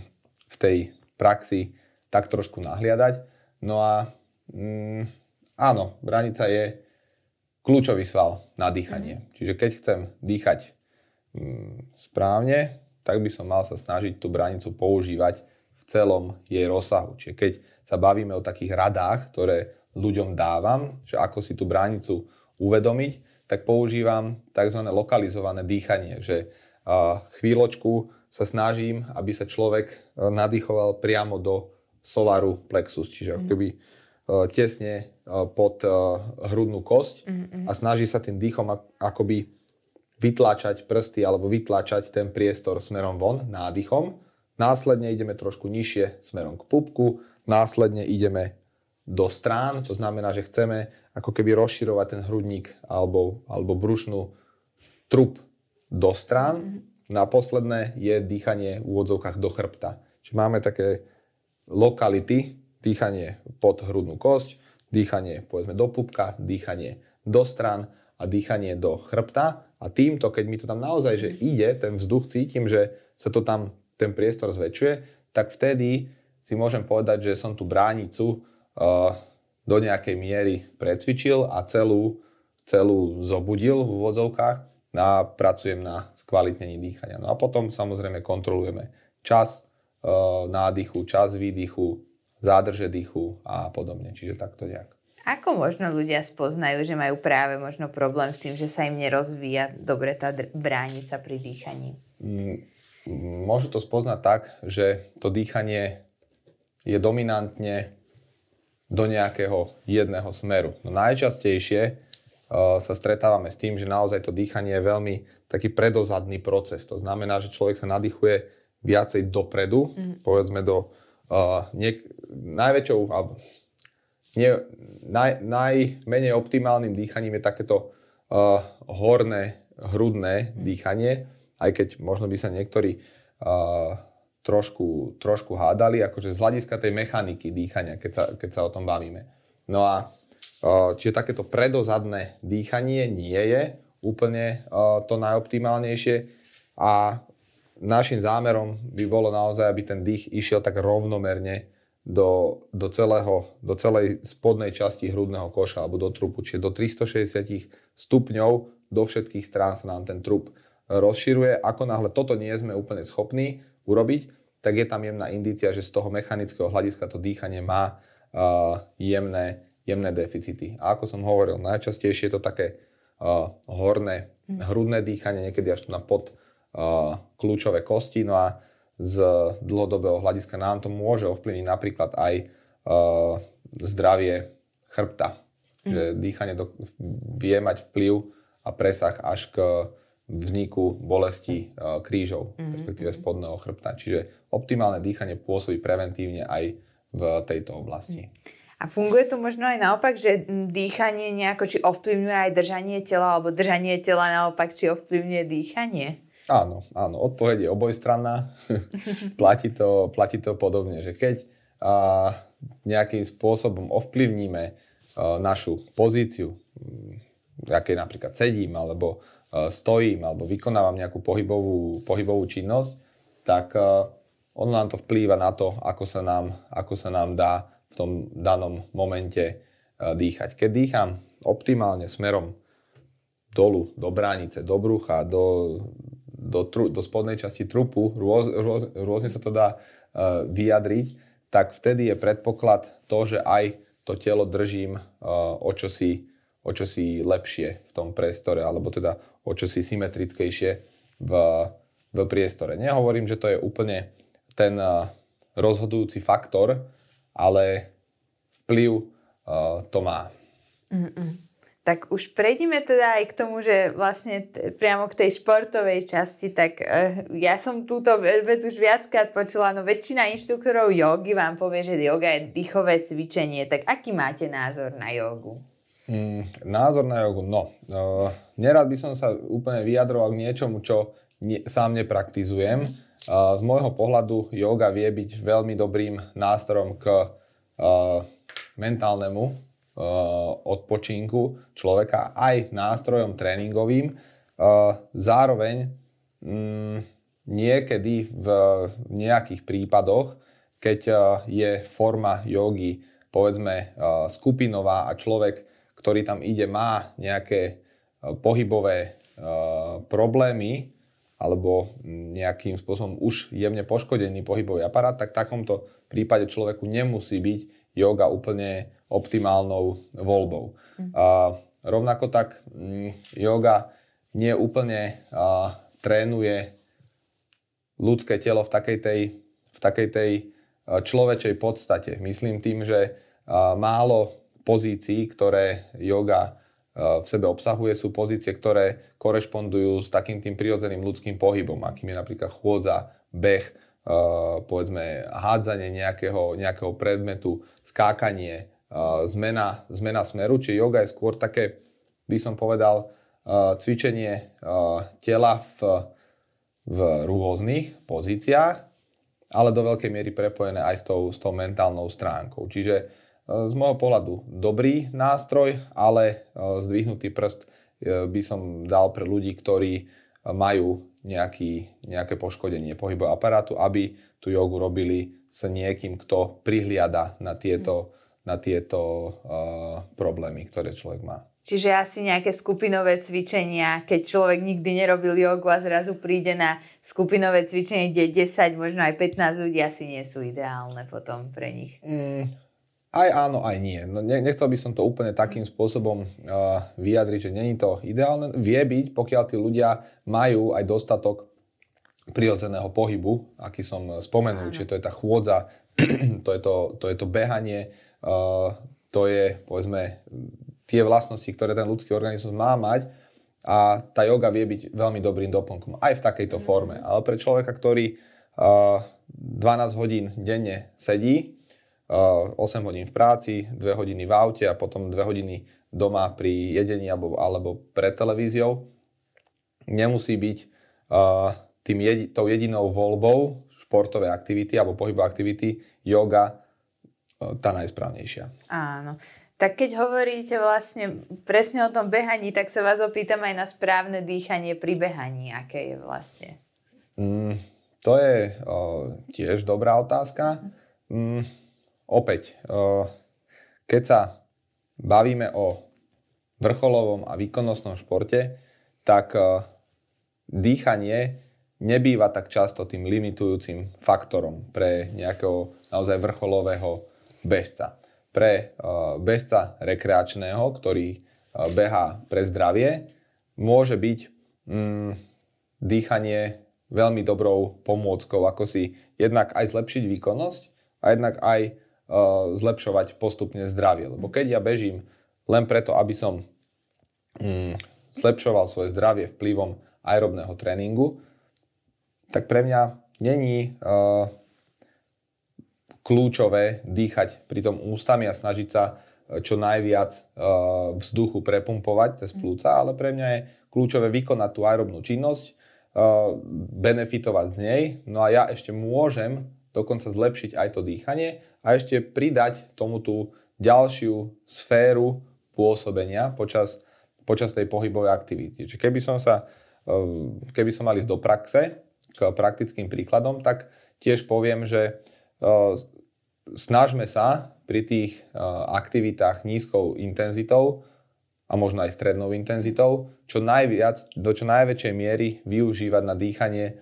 v tej praxi tak trošku nahliadať. No a mm, áno, bránica je kľúčový sval na dýchanie. Mm. Čiže keď chcem dýchať mm, správne, tak by som mal sa snažiť tú bránicu používať celom jej rozsahu. Čiže keď sa bavíme o takých radách, ktoré ľuďom dávam, že ako si tú bránicu uvedomiť, tak používam tzv. lokalizované dýchanie, že chvíľočku sa snažím, aby sa človek nadýchoval priamo do solaru plexus, čiže mm. keby tesne pod hrudnú kosť mm-hmm. a snaží sa tým dýchom akoby vytlačať prsty alebo vytlačať ten priestor smerom von nádychom Následne ideme trošku nižšie smerom k pupku, následne ideme do strán, to znamená, že chceme ako keby rozširovať ten hrudník alebo, alebo brušnú trup do strán. Mm-hmm. Na posledné je dýchanie v úvodzovkách do chrbta. Čiže máme také lokality, dýchanie pod hrudnú kosť, dýchanie povedzme do pupka, dýchanie do stran a dýchanie do chrbta. A týmto, keď mi to tam naozaj že ide, ten vzduch cítim, že sa to tam ten priestor zväčšuje, tak vtedy si môžem povedať, že som tú bránicu do nejakej miery precvičil a celú, celú zobudil v úvodzovkách. a pracujem na skvalitnení dýchania. No a potom samozrejme kontrolujeme čas e, nádychu, čas výdychu, zádrže dýchu a podobne. Čiže takto nejak. Ako možno ľudia spoznajú, že majú práve možno problém s tým, že sa im nerozvíja dobre tá bránica pri dýchaní? Mm, môžu to spoznať tak, že to dýchanie je dominantne do nejakého jedného smeru. No najčastejšie uh, sa stretávame s tým, že naozaj to dýchanie je veľmi taký predozadný proces. To znamená, že človek sa nadýchuje viacej dopredu, mm. povedzme do uh, niek- najväčšou, alebo nie, naj, najmenej optimálnym dýchaním je takéto uh, horné, hrudné mm. dýchanie, aj keď možno by sa niektorí uh, trošku, trošku hádali, akože z hľadiska tej mechaniky dýchania, keď sa, keď sa o tom bavíme. No a čiže takéto predozadné dýchanie nie je úplne to najoptimálnejšie a našim zámerom by bolo naozaj, aby ten dých išiel tak rovnomerne do, do, celého, do celej spodnej časti hrudného koša alebo do trupu, čiže do 360 stupňov do všetkých strán sa nám ten trup rozširuje. Ako náhle toto nie sme úplne schopní, urobiť, tak je tam jemná indícia, že z toho mechanického hľadiska to dýchanie má uh, jemné, jemné deficity. A ako som hovoril, najčastejšie je to také uh, horné, hm. hrudné dýchanie, niekedy až na pod uh, kľúčové kosti. No a z dlhodobého hľadiska nám to môže ovplyvniť napríklad aj uh, zdravie chrbta. Mm. Že dýchanie do, vie mať vplyv a presah až k vzniku bolesti e, krížov, mm-hmm. respektíve spodného chrbta. Čiže optimálne dýchanie pôsobí preventívne aj v tejto oblasti. A funguje to možno aj naopak, že dýchanie nejako či ovplyvňuje aj držanie tela, alebo držanie tela naopak, či ovplyvňuje dýchanie? Áno, áno, odpoveď je obojstranná. platí, to, platí to podobne, že keď a, nejakým spôsobom ovplyvníme a, našu pozíciu, aké napríklad sedím, alebo stojím alebo vykonávam nejakú pohybovú, pohybovú činnosť, tak e, ono nám to vplýva na to, ako sa nám, ako sa nám dá v tom danom momente e, dýchať. Keď dýcham optimálne smerom dolu, do bránice, do brucha, do, do, tru, do spodnej časti trupu, rôz, rôz, rôzne sa to dá uh, vyjadriť, tak vtedy je predpoklad to, že aj to telo držím uh, o čosi, o čosi lepšie v tom priestore, alebo teda o čosi symetrickejšie v, v priestore. Nehovorím, že to je úplne ten rozhodujúci faktor, ale vplyv to má. Mm-mm. Tak už prejdeme teda aj k tomu, že vlastne t- priamo k tej športovej časti, tak uh, ja som túto vec už viackrát počula, no väčšina inštruktorov jogy vám povie, že yoga je dýchové cvičenie, tak aký máte názor na jogu? Mm, názor na jogu, no. Uh, nerad by som sa úplne vyjadroval k niečomu, čo ne, sám nepraktizujem. Uh, z môjho pohľadu yoga vie byť veľmi dobrým nástrojom k uh, mentálnemu uh, odpočinku človeka, aj nástrojom tréningovým. Uh, zároveň um, niekedy v nejakých prípadoch, keď uh, je forma jogy povedzme uh, skupinová a človek ktorý tam ide, má nejaké e, pohybové e, problémy alebo nejakým spôsobom už jemne poškodený pohybový aparát, tak v takomto prípade človeku nemusí byť yoga úplne optimálnou voľbou. Mm. A rovnako tak yoga nie úplne a, trénuje ľudské telo v takej tej, v takej tej človečej podstate. Myslím tým, že a, málo pozícií, ktoré yoga e, v sebe obsahuje, sú pozície, ktoré korešpondujú s takým tým prirodzeným ľudským pohybom, akým je napríklad chôdza, beh, e, povedzme hádzanie nejakého, nejakého predmetu, skákanie, e, zmena, zmena smeru. Čiže yoga je skôr také, by som povedal, cvičenie tela v, v rôznych pozíciách, ale do veľkej miery prepojené aj s tou, s tou mentálnou stránkou. Čiže z môjho pohľadu dobrý nástroj, ale e, zdvihnutý prst e, by som dal pre ľudí, ktorí majú nejaký, nejaké poškodenie pohybu aparátu, aby tú jogu robili s niekým, kto prihliada na tieto, na tieto uh, problémy, ktoré človek má. Čiže asi nejaké skupinové cvičenia, keď človek nikdy nerobil jogu a zrazu príde na skupinové cvičenie, kde 10, možno aj 15 ľudí asi nie sú ideálne potom pre nich. Mm, aj áno, aj nie. No, nechcel by som to úplne takým spôsobom uh, vyjadriť, že není to ideálne. Vie byť, pokiaľ tí ľudia majú aj dostatok prirodzeného pohybu, aký som spomenul, čiže to je tá chôdza, to je to, to, je to behanie, uh, to je, povedzme, tie vlastnosti, ktoré ten ľudský organizmus má mať a tá yoga vie byť veľmi dobrým doplnkom aj v takejto mm. forme. Ale pre človeka, ktorý uh, 12 hodín denne sedí, 8 hodín v práci, 2 hodiny v aute a potom 2 hodiny doma pri jedení alebo, alebo pred televíziou, nemusí byť uh, tým jedi, tou jedinou voľbou športové aktivity alebo pohybové aktivity yoga uh, tá najsprávnejšia. Áno. Tak keď hovoríte vlastne presne o tom behaní, tak sa vás opýtam aj na správne dýchanie pri behaní. Aké je vlastne? Mm, to je o, tiež dobrá otázka. Mm, opäť, o, keď sa bavíme o vrcholovom a výkonnostnom športe, tak o, dýchanie nebýva tak často tým limitujúcim faktorom pre nejakého naozaj vrcholového bežca. Pre eh, bežca rekreačného, ktorý eh, beha pre zdravie, môže byť mm, dýchanie veľmi dobrou pomôckou, ako si jednak aj zlepšiť výkonnosť a jednak aj zlepšovať postupne zdravie. Lebo keď ja bežím len preto, aby som mm, zlepšoval svoje zdravie vplyvom aerobného tréningu, tak pre mňa není uh, kľúčové dýchať pri tom ústami a snažiť sa e, čo najviac e, vzduchu prepumpovať cez plúca, ale pre mňa je kľúčové vykonať tú aerobnú činnosť, e, benefitovať z nej, no a ja ešte môžem dokonca zlepšiť aj to dýchanie a ešte pridať tomu tú ďalšiu sféru pôsobenia počas, počas tej pohybovej aktivity. Čiže keby som sa, keby som mal ísť do praxe k praktickým príkladom, tak tiež poviem, že snažme sa pri tých aktivitách nízkou intenzitou a možno aj strednou intenzitou, čo najviac, do čo najväčšej miery využívať na dýchanie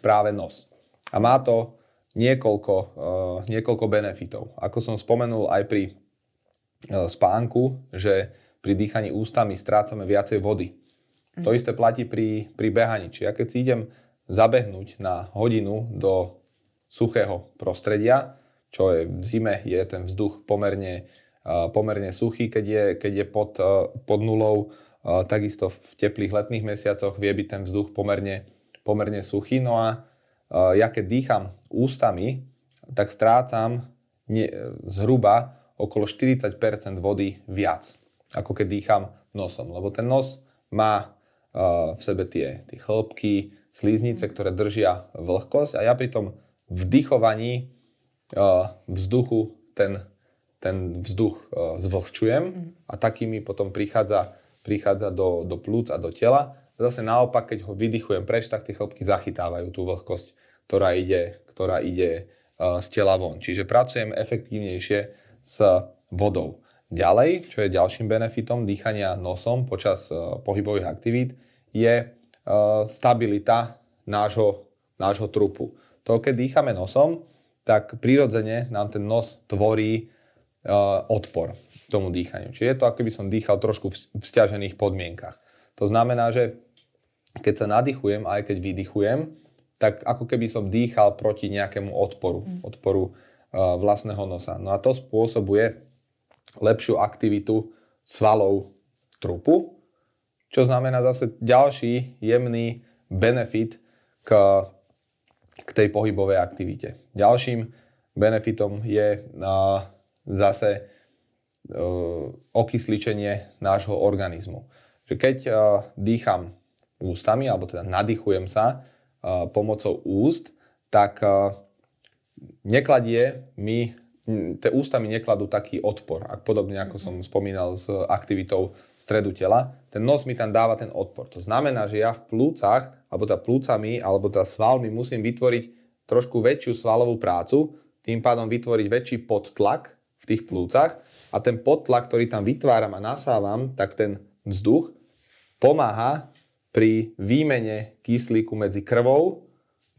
práve nos. A má to niekoľko, niekoľko benefitov. Ako som spomenul aj pri spánku, že pri dýchaní ústami strácame viacej vody. To mhm. isté platí pri, pri behaní. Čiže ja keď si idem zabehnúť na hodinu do suchého prostredia, čo je v zime, je ten vzduch pomerne, pomerne suchý, keď je, keď je pod, pod nulou. Takisto v teplých letných mesiacoch vie byť ten vzduch pomerne, pomerne suchý. No a ja keď dýcham ústami, tak strácam nie, zhruba okolo 40% vody viac, ako keď dýcham nosom. Lebo ten nos má v sebe tie, tie chlopky, slíznice, ktoré držia vlhkosť a ja pri tom vdychovaní vzduchu ten, ten vzduch zvlhčujem mhm. a takými potom prichádza, prichádza do, do plúc a do tela. Zase naopak, keď ho vydychujem preč, tak tie chlopky zachytávajú tú vlhkosť, ktorá ide, ktorá ide z tela von. Čiže pracujem efektívnejšie s vodou. Ďalej, čo je ďalším benefitom dýchania nosom počas pohybových aktivít, je stabilita nášho, nášho trupu. To, keď dýchame nosom, tak prirodzene nám ten nos tvorí odpor tomu dýchaniu. Čiže je to, ako by som dýchal trošku v vzťažených podmienkach. To znamená, že keď sa nadýchujem aj keď vydychujem, tak ako keby som dýchal proti nejakému odporu, mm. odporu uh, vlastného nosa. No a to spôsobuje lepšiu aktivitu svalov trupu, čo znamená zase ďalší jemný benefit k k tej pohybovej aktivite. Ďalším benefitom je zase e, okysličenie nášho organizmu. Že keď e, dýcham ústami, alebo teda nadýchujem sa e, pomocou úst, tak nekladie mi, tie ústa mi nekladú taký odpor. Ak podobne ako som spomínal s aktivitou stredu tela, ten nos mi tam dáva ten odpor. To znamená, že ja v plúcach alebo tá plúcami, alebo tá svalmi musím vytvoriť trošku väčšiu svalovú prácu, tým pádom vytvoriť väčší podtlak v v tých plúcach a ten podtlak, ktorý tam vytváram a nasávam, tak ten vzduch pomáha pri výmene kyslíku medzi krvou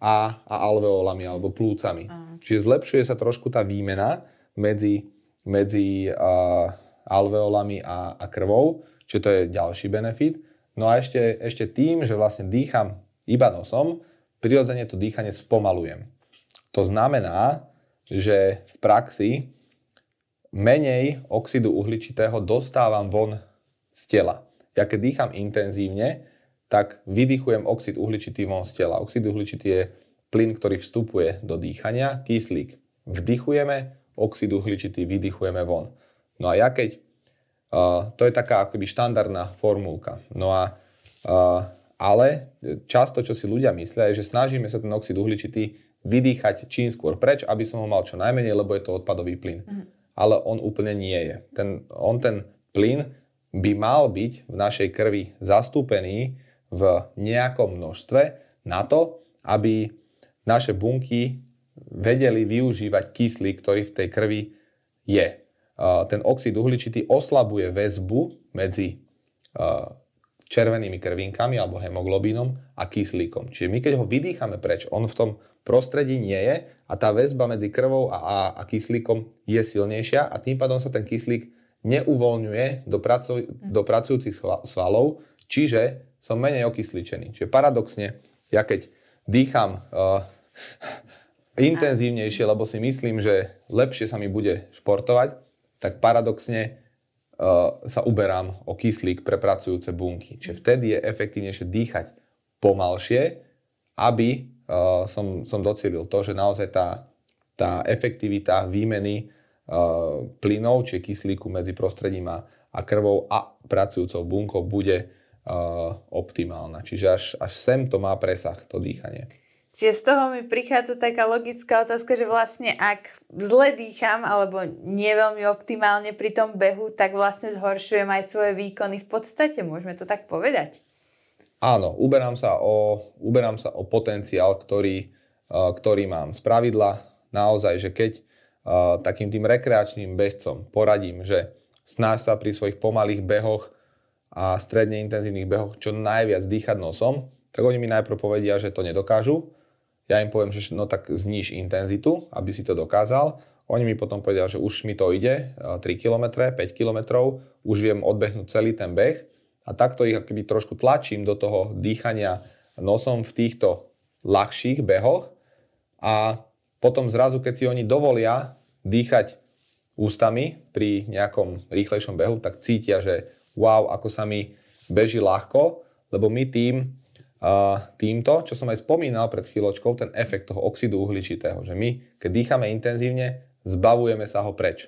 a, a alveolami alebo plúcami. Uh. Čiže zlepšuje sa trošku tá výmena medzi, medzi uh, alveolami a, a krvou, čiže to je ďalší benefit. No a ešte, ešte tým, že vlastne dýcham iba nosom, prirodzene to dýchanie spomalujem. To znamená, že v praxi menej oxidu uhličitého dostávam von z tela. Ja keď dýcham intenzívne, tak vydychujem oxid uhličitý von z tela. Oxid uhličitý je plyn, ktorý vstupuje do dýchania, kyslík vdychujeme, oxid uhličitý vydychujeme von. No a ja keď, uh, to je taká akoby štandardná formulka. No a, uh, ale často, čo si ľudia myslia, je, že snažíme sa ten oxid uhličitý vydýchať čím skôr preč, aby som ho mal čo najmenej, lebo je to odpadový plyn. Mm. Ale on úplne nie je. Ten, on ten plyn by mal byť v našej krvi zastúpený v nejakom množstve na to, aby naše bunky vedeli využívať kyslík, ktorý v tej krvi je. Ten oxid uhličitý oslabuje väzbu medzi červenými krvinkami alebo hemoglobínom a kyslíkom. Čiže my keď ho vydýchame preč, on v tom prostredí nie je a tá väzba medzi krvou a, a, a kyslíkom je silnejšia a tým pádom sa ten kyslík neuvoľňuje do, pracu, do pracujúcich svalov, čiže som menej okysličený. Čiže paradoxne, ja keď dýcham uh, intenzívnejšie, lebo si myslím, že lepšie sa mi bude športovať, tak paradoxne uh, sa uberám o kyslík pre pracujúce bunky. Čiže vtedy je efektívnejšie dýchať pomalšie, aby uh, som, som docielil to, že naozaj tá, tá efektivita výmeny uh, plynov, či kyslíku medzi prostredím a, a krvou a pracujúcou bunkou bude optimálna. Čiže až, až sem to má presah, to dýchanie. Čiže z toho mi prichádza taká logická otázka, že vlastne ak zle dýcham alebo nie veľmi optimálne pri tom behu, tak vlastne zhoršujem aj svoje výkony v podstate. Môžeme to tak povedať? Áno, uberám sa o, uberám sa o potenciál, ktorý, uh, ktorý mám. Z pravidla naozaj, že keď uh, takým tým rekreačným bežcom poradím, že snáš sa pri svojich pomalých behoch a stredne intenzívnych behoch čo najviac dýchať nosom, tak oni mi najprv povedia, že to nedokážu. Ja im poviem, že no tak zníž intenzitu, aby si to dokázal. Oni mi potom povedia, že už mi to ide, 3 km, 5 km, už viem odbehnúť celý ten beh a takto ich akoby trošku tlačím do toho dýchania nosom v týchto ľahších behoch a potom zrazu, keď si oni dovolia dýchať ústami pri nejakom rýchlejšom behu, tak cítia, že wow, ako sa mi beží ľahko, lebo my tým, týmto, čo som aj spomínal pred chvíľočkou, ten efekt toho oxidu uhličitého, že my, keď dýchame intenzívne, zbavujeme sa ho preč.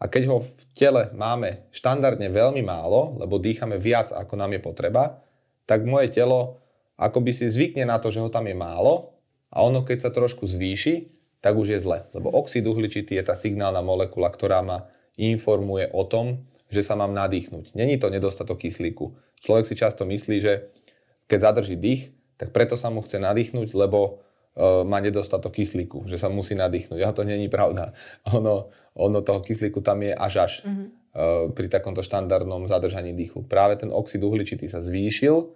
A keď ho v tele máme štandardne veľmi málo, lebo dýchame viac, ako nám je potreba, tak moje telo akoby si zvykne na to, že ho tam je málo a ono keď sa trošku zvýši, tak už je zle. Lebo oxid uhličitý je tá signálna molekula, ktorá ma informuje o tom, že sa mám nadýchnuť. Není to nedostatok kyslíku. Človek si často myslí, že keď zadrží dých, tak preto sa mu chce nadýchnuť, lebo uh, má nedostatok kyslíku, že sa musí nadýchnuť. A to není pravda. Ono, ono toho kyslíku tam je až až mm-hmm. uh, pri takomto štandardnom zadržaní dýchu. Práve ten oxid uhličitý sa zvýšil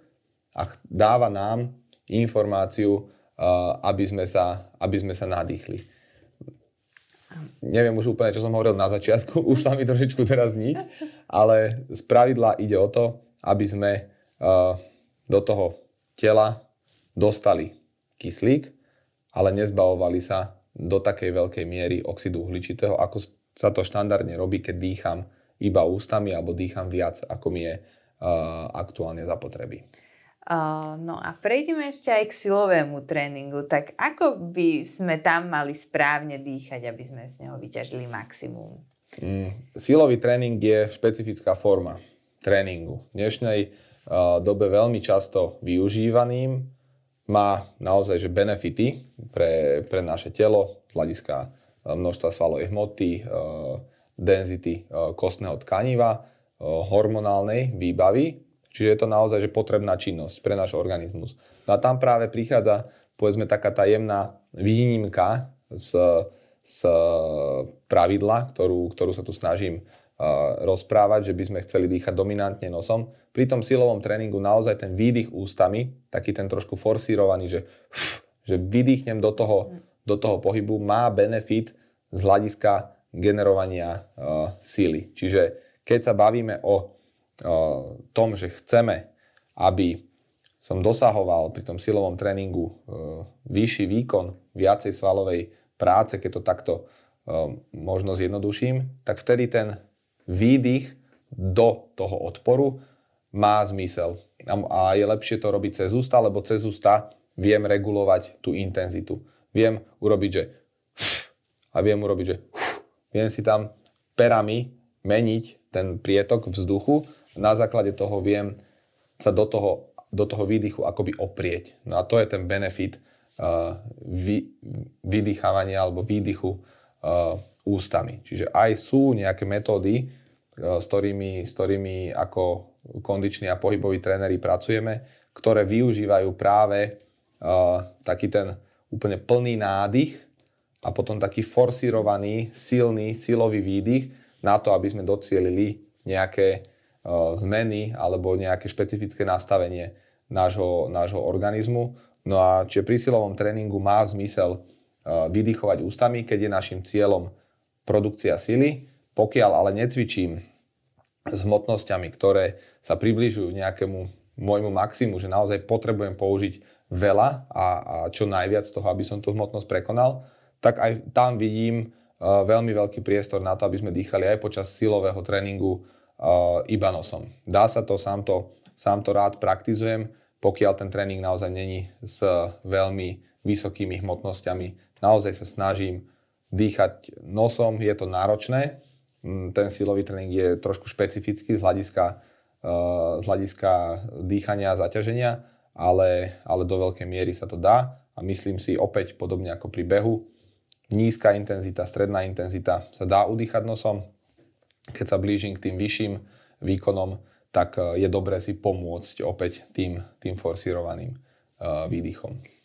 a dáva nám informáciu, uh, aby, sme sa, aby sme sa nadýchli neviem už úplne, čo som hovoril na začiatku, už sa mi trošičku teraz nič, ale z pravidla ide o to, aby sme uh, do toho tela dostali kyslík, ale nezbavovali sa do takej veľkej miery oxidu uhličitého, ako sa to štandardne robí, keď dýcham iba ústami alebo dýcham viac, ako mi je uh, aktuálne zapotreby. Uh, no a prejdeme ešte aj k silovému tréningu. Tak ako by sme tam mali správne dýchať, aby sme z neho vyťažili maximum? Mm, silový tréning je špecifická forma tréningu. V dnešnej uh, dobe veľmi často využívaným má naozaj že benefity pre, pre naše telo hľadiska uh, množstva svalovej hmoty, uh, density uh, kostného tkaniva, hormonálnej výbavy Čiže je to naozaj že potrebná činnosť pre náš organizmus. No a tam práve prichádza povedzme taká tá jemná výnimka z, z pravidla, ktorú, ktorú sa tu snažím rozprávať, že by sme chceli dýchať dominantne nosom. Pri tom silovom tréningu naozaj ten výdych ústami, taký ten trošku forsírovaný, že, že vydýchnem do toho, do toho pohybu, má benefit z hľadiska generovania uh, síly. Čiže keď sa bavíme o tom, že chceme, aby som dosahoval pri tom silovom tréningu vyšší výkon, viacej svalovej práce, keď to takto možno zjednoduším, tak vtedy ten výdych do toho odporu má zmysel. A je lepšie to robiť cez ústa, lebo cez ústa viem regulovať tú intenzitu. Viem urobiť, že a viem urobiť, že viem si tam perami meniť ten prietok vzduchu. Na základe toho viem sa do toho, do toho výdychu akoby oprieť. No a to je ten benefit uh, vy, vydýchavania alebo výdychu uh, ústami. Čiže aj sú nejaké metódy, e, s ktorými, s ktorými ako kondiční a pohyboví tréneri pracujeme, ktoré využívajú práve uh, taký ten úplne plný nádych a potom taký forsírovaný, silný, silový výdych na to, aby sme docielili nejaké uh, zmeny alebo nejaké špecifické nastavenie nášho, nášho organizmu. No a čiže pri silovom tréningu má zmysel uh, vydýchovať ústami, keď je našim cieľom produkcia sily. Pokiaľ ale necvičím s hmotnosťami, ktoré sa približujú nejakému môjmu maximu, že naozaj potrebujem použiť veľa a, a čo najviac toho, aby som tú hmotnosť prekonal, tak aj tam vidím uh, veľmi veľký priestor na to, aby sme dýchali aj počas silového tréningu iba nosom. Dá sa to, sám to, sám to rád praktizujem, pokiaľ ten tréning naozaj není s veľmi vysokými hmotnosťami. Naozaj sa snažím dýchať nosom, je to náročné. Mm, ten silový tréning je trošku špecifický z hľadiska, eh, z hľadiska dýchania a zaťaženia, ale, ale do veľkej miery sa to dá a myslím si opäť podobne ako pri behu, nízka intenzita, stredná intenzita sa dá udýchať nosom. Keď sa blížim k tým vyšším výkonom, tak eh, je dobré si pomôcť opäť tým, tým forsírovaným uh, výdychom.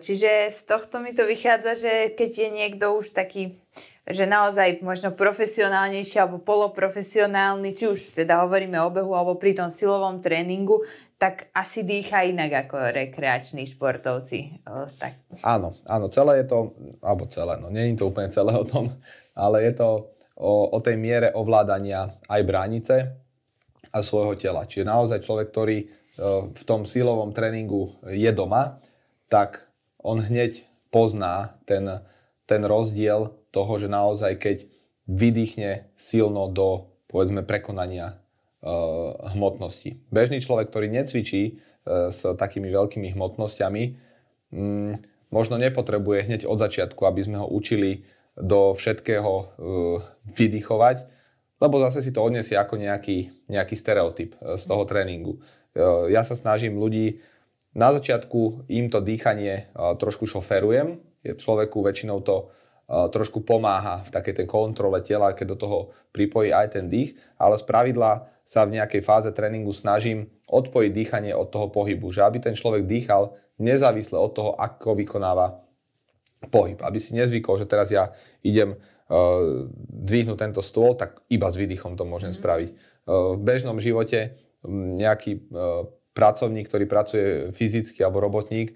Čiže z tohto mi to vychádza, že keď je niekto už taký, že naozaj možno profesionálnejší alebo poloprofesionálny, či už teda hovoríme o behu alebo pri tom silovom tréningu, tak asi dýcha inak ako rekreační športovci. Tak. Áno, áno, celé je to, alebo celé, no nie je to úplne celé o tom, ale je to o, o tej miere ovládania aj bránice a svojho tela. Čiže naozaj človek, ktorý v tom silovom tréningu je doma, tak on hneď pozná ten, ten rozdiel toho, že naozaj keď vydýchne silno do povedzme prekonania uh, hmotnosti. Bežný človek, ktorý necvičí uh, s takými veľkými hmotnosťami, um, možno nepotrebuje hneď od začiatku, aby sme ho učili do všetkého uh, vydýchovať, lebo zase si to odniesie ako nejaký, nejaký stereotyp z toho tréningu. Ja sa snažím ľudí na začiatku im to dýchanie trošku šoferujem, je človeku väčšinou to trošku pomáha v takej tej kontrole tela, keď do toho pripojí aj ten dých, ale z pravidla sa v nejakej fáze tréningu snažím odpojiť dýchanie od toho pohybu, že aby ten človek dýchal nezávisle od toho, ako vykonáva pohyb. Aby si nezvykol, že teraz ja idem uh, dvihnúť tento stôl, tak iba s výdychom to môžem mm. spraviť. Uh, v bežnom živote nejaký uh, pracovník, ktorý pracuje fyzicky alebo robotník,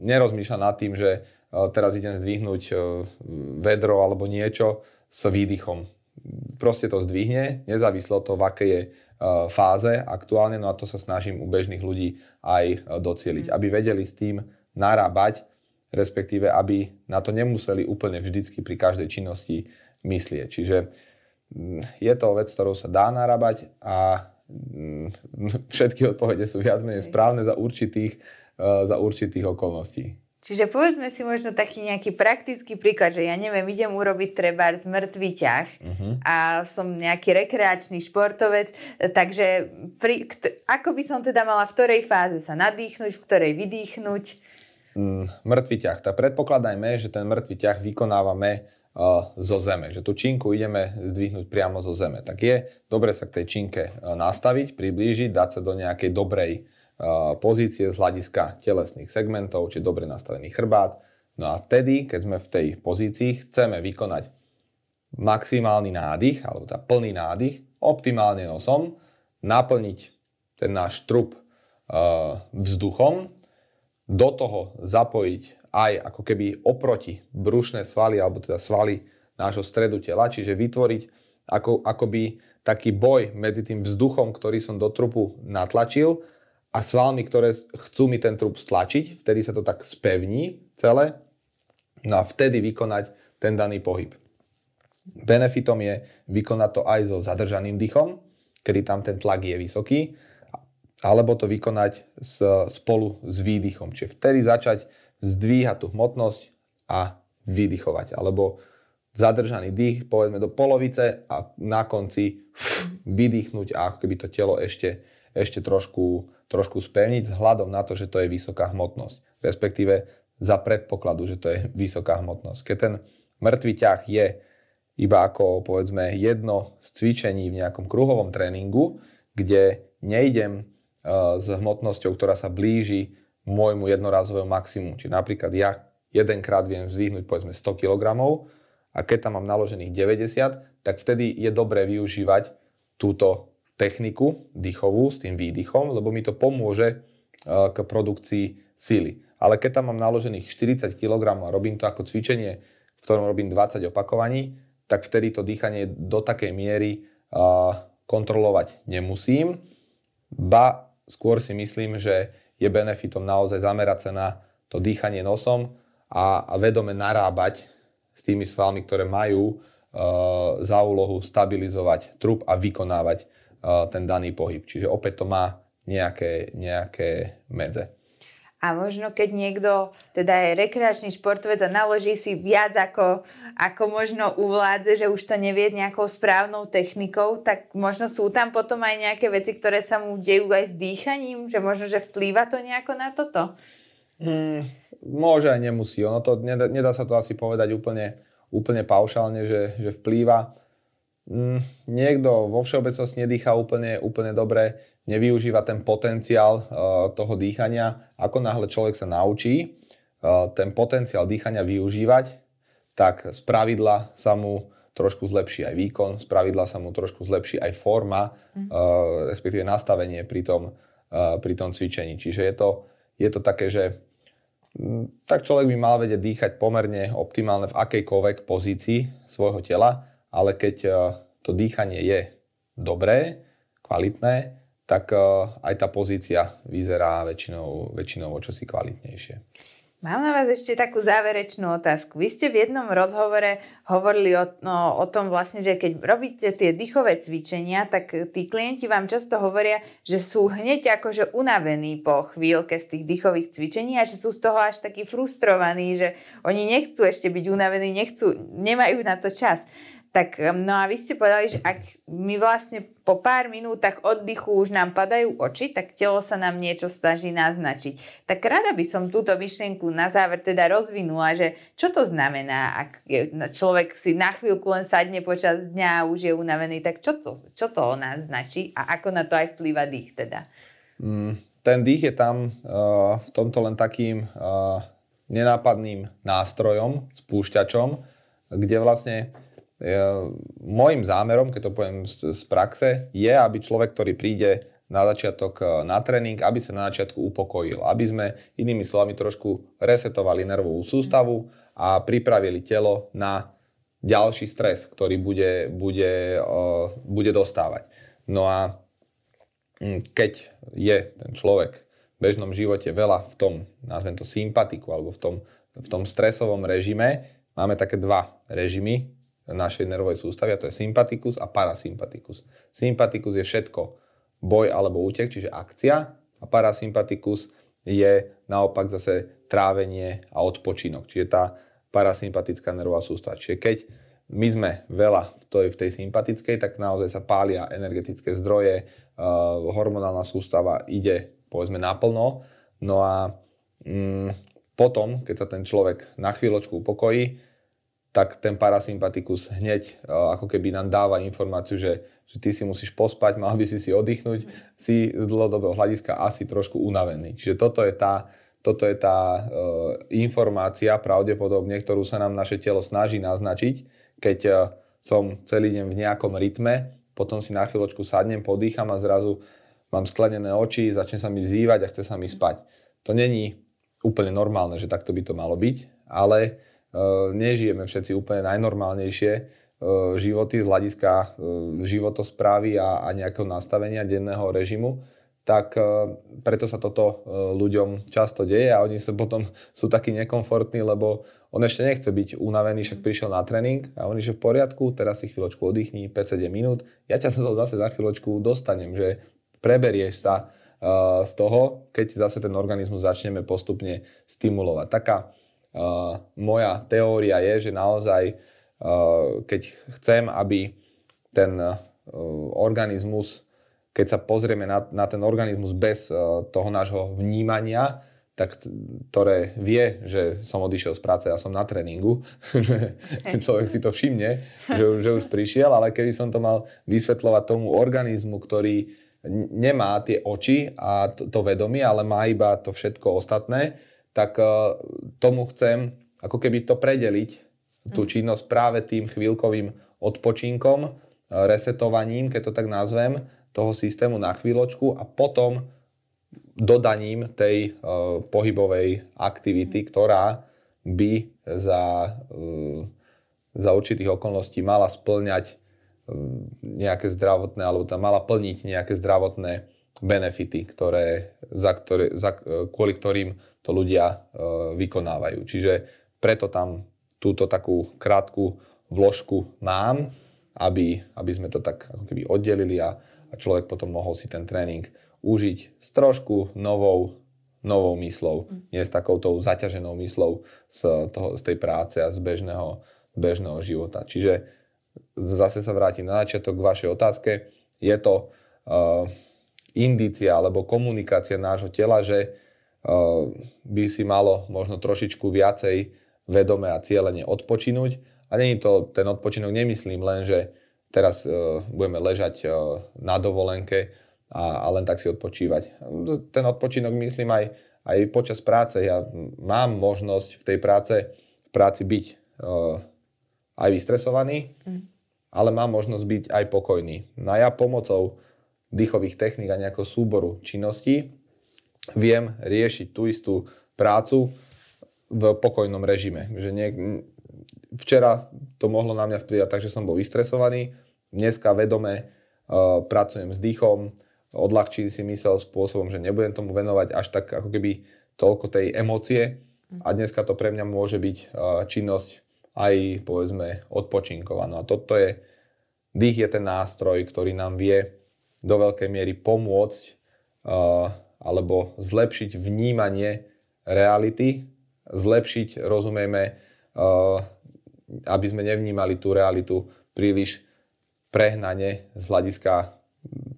nerozmýšľa nad tým, že teraz idem zdvihnúť vedro alebo niečo s výdychom. Proste to zdvihne, nezávislo toho, v akej je fáze aktuálne, no a to sa snažím u bežných ľudí aj docieliť, aby vedeli s tým narábať, respektíve aby na to nemuseli úplne vždycky pri každej činnosti myslieť. Čiže je to vec, ktorou sa dá narábať a Mm, všetky odpovede sú viac menej správne za určitých, eh, za určitých okolností. Čiže povedzme si možno taký nejaký praktický príklad, že ja neviem, idem urobiť treba z mŕtvý ťah uh-huh. a som nejaký rekreačný športovec, takže pri, kt- ako by som teda mala v ktorej fáze sa nadýchnuť, v ktorej vydýchnuť? Mm, mŕtvý ťah. Tak predpokladajme, že ten mŕtvý ťah vykonávame zo zeme, že tú činku ideme zdvihnúť priamo zo zeme. Tak je dobre sa k tej činke nastaviť, priblížiť, dať sa do nejakej dobrej pozície z hľadiska telesných segmentov, či dobre nastavený chrbát, No a vtedy, keď sme v tej pozícii, chceme vykonať maximálny nádych, alebo teda plný nádych, optimálne nosom, naplniť ten náš trup uh, vzduchom, do toho zapojiť aj ako keby oproti brušné svaly, alebo teda svaly nášho stredu tela, čiže vytvoriť ako, akoby taký boj medzi tým vzduchom, ktorý som do trupu natlačil a svalmi, ktoré chcú mi ten trup stlačiť, vtedy sa to tak spevní celé, no a vtedy vykonať ten daný pohyb. Benefitom je vykonať to aj so zadržaným dýchom, kedy tam ten tlak je vysoký, alebo to vykonať s, spolu s výdychom. Čiže vtedy začať zdvíhať tú hmotnosť a vydychovať. Alebo zadržaný dých, povedzme do polovice a na konci vydýchnuť a ako keby to telo ešte, ešte trošku, trošku spevniť s hľadom na to, že to je vysoká hmotnosť. Respektíve za predpokladu, že to je vysoká hmotnosť. Keď ten mŕtvý ťah je iba ako povedzme jedno z cvičení v nejakom kruhovom tréningu, kde nejdem s hmotnosťou, ktorá sa blíži môjmu jednorazovému maximu. Čiže napríklad ja jedenkrát viem zvýhnuť povedzme 100 kg a keď tam mám naložených 90, tak vtedy je dobré využívať túto techniku dýchovú s tým výdychom, lebo mi to pomôže uh, k produkcii sily. Ale keď tam mám naložených 40 kg a robím to ako cvičenie, v ktorom robím 20 opakovaní, tak vtedy to dýchanie do takej miery uh, kontrolovať nemusím. Ba skôr si myslím, že je benefitom naozaj zamerať sa na to dýchanie nosom a, a vedome narábať s tými svalmi, ktoré majú uh, za úlohu stabilizovať trup a vykonávať uh, ten daný pohyb. Čiže opäť to má nejaké, nejaké medze. A možno keď niekto teda je rekreačný športovec a naloží si viac ako, ako možno uvládze, že už to nevie nejakou správnou technikou, tak možno sú tam potom aj nejaké veci, ktoré sa mu dejú aj s dýchaním, že možno, že vplýva to nejako na toto? Mm, môže aj nemusí. Ono to, nedá, nedá sa to asi povedať úplne, úplne paušálne, že, že vplýva. Mm, niekto vo všeobecnosti nedýcha úplne, úplne dobre, nevyužíva ten potenciál uh, toho dýchania. Ako náhle človek sa naučí uh, ten potenciál dýchania využívať, tak z pravidla sa mu trošku zlepší aj výkon, z pravidla sa mu trošku zlepší aj forma, mm. respektíve nastavenie pri tom, pri tom cvičení. Čiže je to, je to také, že um, tak človek by mal vedieť dýchať pomerne optimálne v akejkoľvek pozícii svojho tela, ale keď eh, to dýchanie je dobré, kvalitné, tak eh, aj tá pozícia vyzerá väčšinou, väčšinou o čosi kvalitnejšie. Mám na vás ešte takú záverečnú otázku. Vy ste v jednom rozhovore hovorili o, no, o tom vlastne, že keď robíte tie dýchové cvičenia, tak tí klienti vám často hovoria, že sú hneď akože unavení po chvíľke z tých dýchových cvičení a že sú z toho až takí frustrovaní, že oni nechcú ešte byť unavení, nechcú, nemajú na to čas. Tak no a vy ste povedali, že ak my vlastne po pár minútach oddychu už nám padajú oči, tak telo sa nám niečo snaží naznačiť. Tak rada by som túto myšlienku na záver teda rozvinula, že čo to znamená, ak je, človek si na chvíľku len sadne počas dňa a už je unavený, tak čo to, čo to o nás značí a ako na to aj vplýva dých teda? Mm, ten dých je tam uh, v tomto len takým uh, nenápadným nástrojom, spúšťačom, kde vlastne Mojím zámerom, keď to poviem z, z praxe, je, aby človek, ktorý príde na začiatok e, na tréning, aby sa na začiatku upokojil. Aby sme inými slovami trošku resetovali nervovú sústavu a pripravili telo na ďalší stres, ktorý bude, bude, uh, bude dostávať. No a keď je ten človek v bežnom živote veľa v tom, nazvem to sympatiku, alebo v tom, v tom stresovom režime, máme také dva režimy, našej nervovej sústavy a to je sympatikus a parasympatikus. Sympatikus je všetko boj alebo útek, čiže akcia a parasympatikus je naopak zase trávenie a odpočinok, čiže tá parasympatická nervová sústava. Čiže keď my sme veľa v tej, v tej sympatickej, tak naozaj sa pália energetické zdroje, uh, hormonálna sústava ide povedzme naplno, no a mm, potom, keď sa ten človek na chvíľočku upokojí, tak ten parasympatikus hneď ako keby nám dáva informáciu, že, že ty si musíš pospať, mal by si si oddychnúť, si z dlhodobého hľadiska asi trošku unavený. Čiže toto je tá, toto je tá e, informácia pravdepodobne, ktorú sa nám naše telo snaží naznačiť, keď e, som celý deň v nejakom rytme, potom si na chvíľočku sadnem, podýcham a zrazu mám sklenené oči, začne sa mi zývať a chce sa mi spať. To není úplne normálne, že takto by to malo byť, ale e, nežijeme všetci úplne najnormálnejšie e, životy z hľadiska e, životosprávy a, a nejakého nastavenia denného režimu, tak preto sa toto ľuďom často deje a oni sa potom sú takí nekomfortní, lebo on ešte nechce byť unavený, však prišiel na tréning a oni, že v poriadku, teraz si chvíľočku oddychni, 5-7 minút, ja ťa sa to zase za chvíľočku dostanem, že preberieš sa z toho, keď zase ten organizmus začneme postupne stimulovať. Taká uh, moja teória je, že naozaj, uh, keď chcem, aby ten uh, organizmus, keď sa pozrieme na, na ten organizmus bez toho nášho vnímania, tak, ktoré vie, že som odišiel z práce a som na tréningu, že človek si to všimne, že, že už prišiel, ale keby som to mal vysvetľovať tomu organizmu, ktorý nemá tie oči a to, to vedomie, ale má iba to všetko ostatné, tak uh, tomu chcem ako keby to predeliť, tú mm. činnosť práve tým chvíľkovým odpočinkom, uh, resetovaním, keď to tak nazvem, toho systému na chvíľočku a potom dodaním tej uh, pohybovej aktivity, mm. ktorá by za, za určitých okolností mala splňať nejaké zdravotné, alebo tam mala plniť nejaké zdravotné benefity, ktoré, za ktoré, za, kvôli ktorým to ľudia uh, vykonávajú. Čiže preto tam túto takú krátku vložku mám, aby, aby sme to tak ako keby oddelili a, a človek potom mohol si ten tréning užiť s trošku novou, novou myslou, mm. nie s takouto zaťaženou myslou z, toho, z tej práce a z bežného, bežného života. Čiže zase sa vrátim na začiatok k vašej otázke. Je to uh, indícia alebo komunikácia nášho tela, že uh, by si malo možno trošičku viacej vedome a cieľene odpočinúť. A není to, ten odpočinok nemyslím len, že teraz uh, budeme ležať uh, na dovolenke a, a len tak si odpočívať. Ten odpočinok myslím aj, aj počas práce. Ja mám možnosť v tej práce, v práci byť aj vystresovaný, mm. ale mám možnosť byť aj pokojný. No a ja pomocou dýchových techník a nejakého súboru činností viem riešiť tú istú prácu v pokojnom režime. Že nie, včera to mohlo na mňa vplyvať tak, že som bol vystresovaný, dneska vedome uh, pracujem s dýchom, odľahčím si mysel spôsobom, že nebudem tomu venovať až tak ako keby toľko tej emócie a dneska to pre mňa môže byť činnosť aj povedzme odpočinková. No a toto je, dých je ten nástroj, ktorý nám vie do veľkej miery pomôcť alebo zlepšiť vnímanie reality, zlepšiť, rozumieme, aby sme nevnímali tú realitu príliš prehnane z hľadiska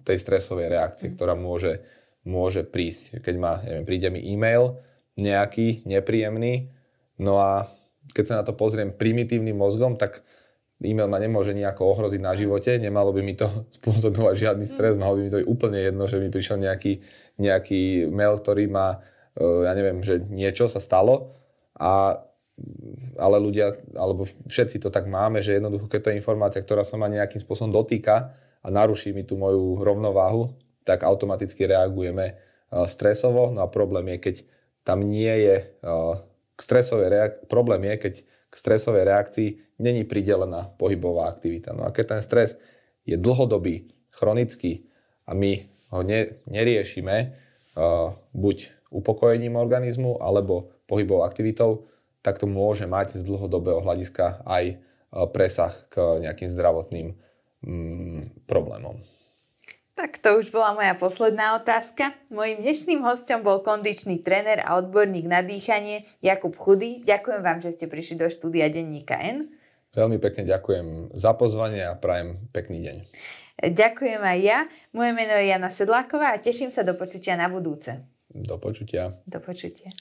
tej stresovej reakcie, mm. ktorá môže, môže prísť. Keď ma, neviem, príde mi e-mail nejaký nepríjemný, no a keď sa na to pozriem primitívnym mozgom, tak e-mail ma nemôže nejako ohroziť na živote, nemalo by mi to spôsobovať žiadny stres, mm. malo by mi to byť úplne jedno, že mi prišiel nejaký, nejaký mail, ktorý má, e, ja neviem, že niečo sa stalo a ale ľudia, alebo všetci to tak máme, že jednoducho, keď to je informácia, ktorá sa ma nejakým spôsobom dotýka, a naruší mi tú moju rovnováhu, tak automaticky reagujeme uh, stresovo. No a problém je, keď tam nie je k stresovej reak- problém je, keď k stresovej reakcii není pridelená pohybová aktivita. No a keď ten stres je dlhodobý, chronický a my ho ne, neriešime uh, buď upokojením organizmu alebo pohybovou aktivitou, tak to môže mať z dlhodobého hľadiska aj presah k nejakým zdravotným mm, problémom. Tak to už bola moja posledná otázka. Mojím dnešným hostom bol kondičný tréner a odborník na dýchanie Jakub Chudy. Ďakujem vám, že ste prišli do štúdia Denníka N. Veľmi pekne ďakujem za pozvanie a prajem pekný deň. Ďakujem aj ja. Moje meno je Jana Sedláková a teším sa do počutia na budúce. Do počutia. Do počutia.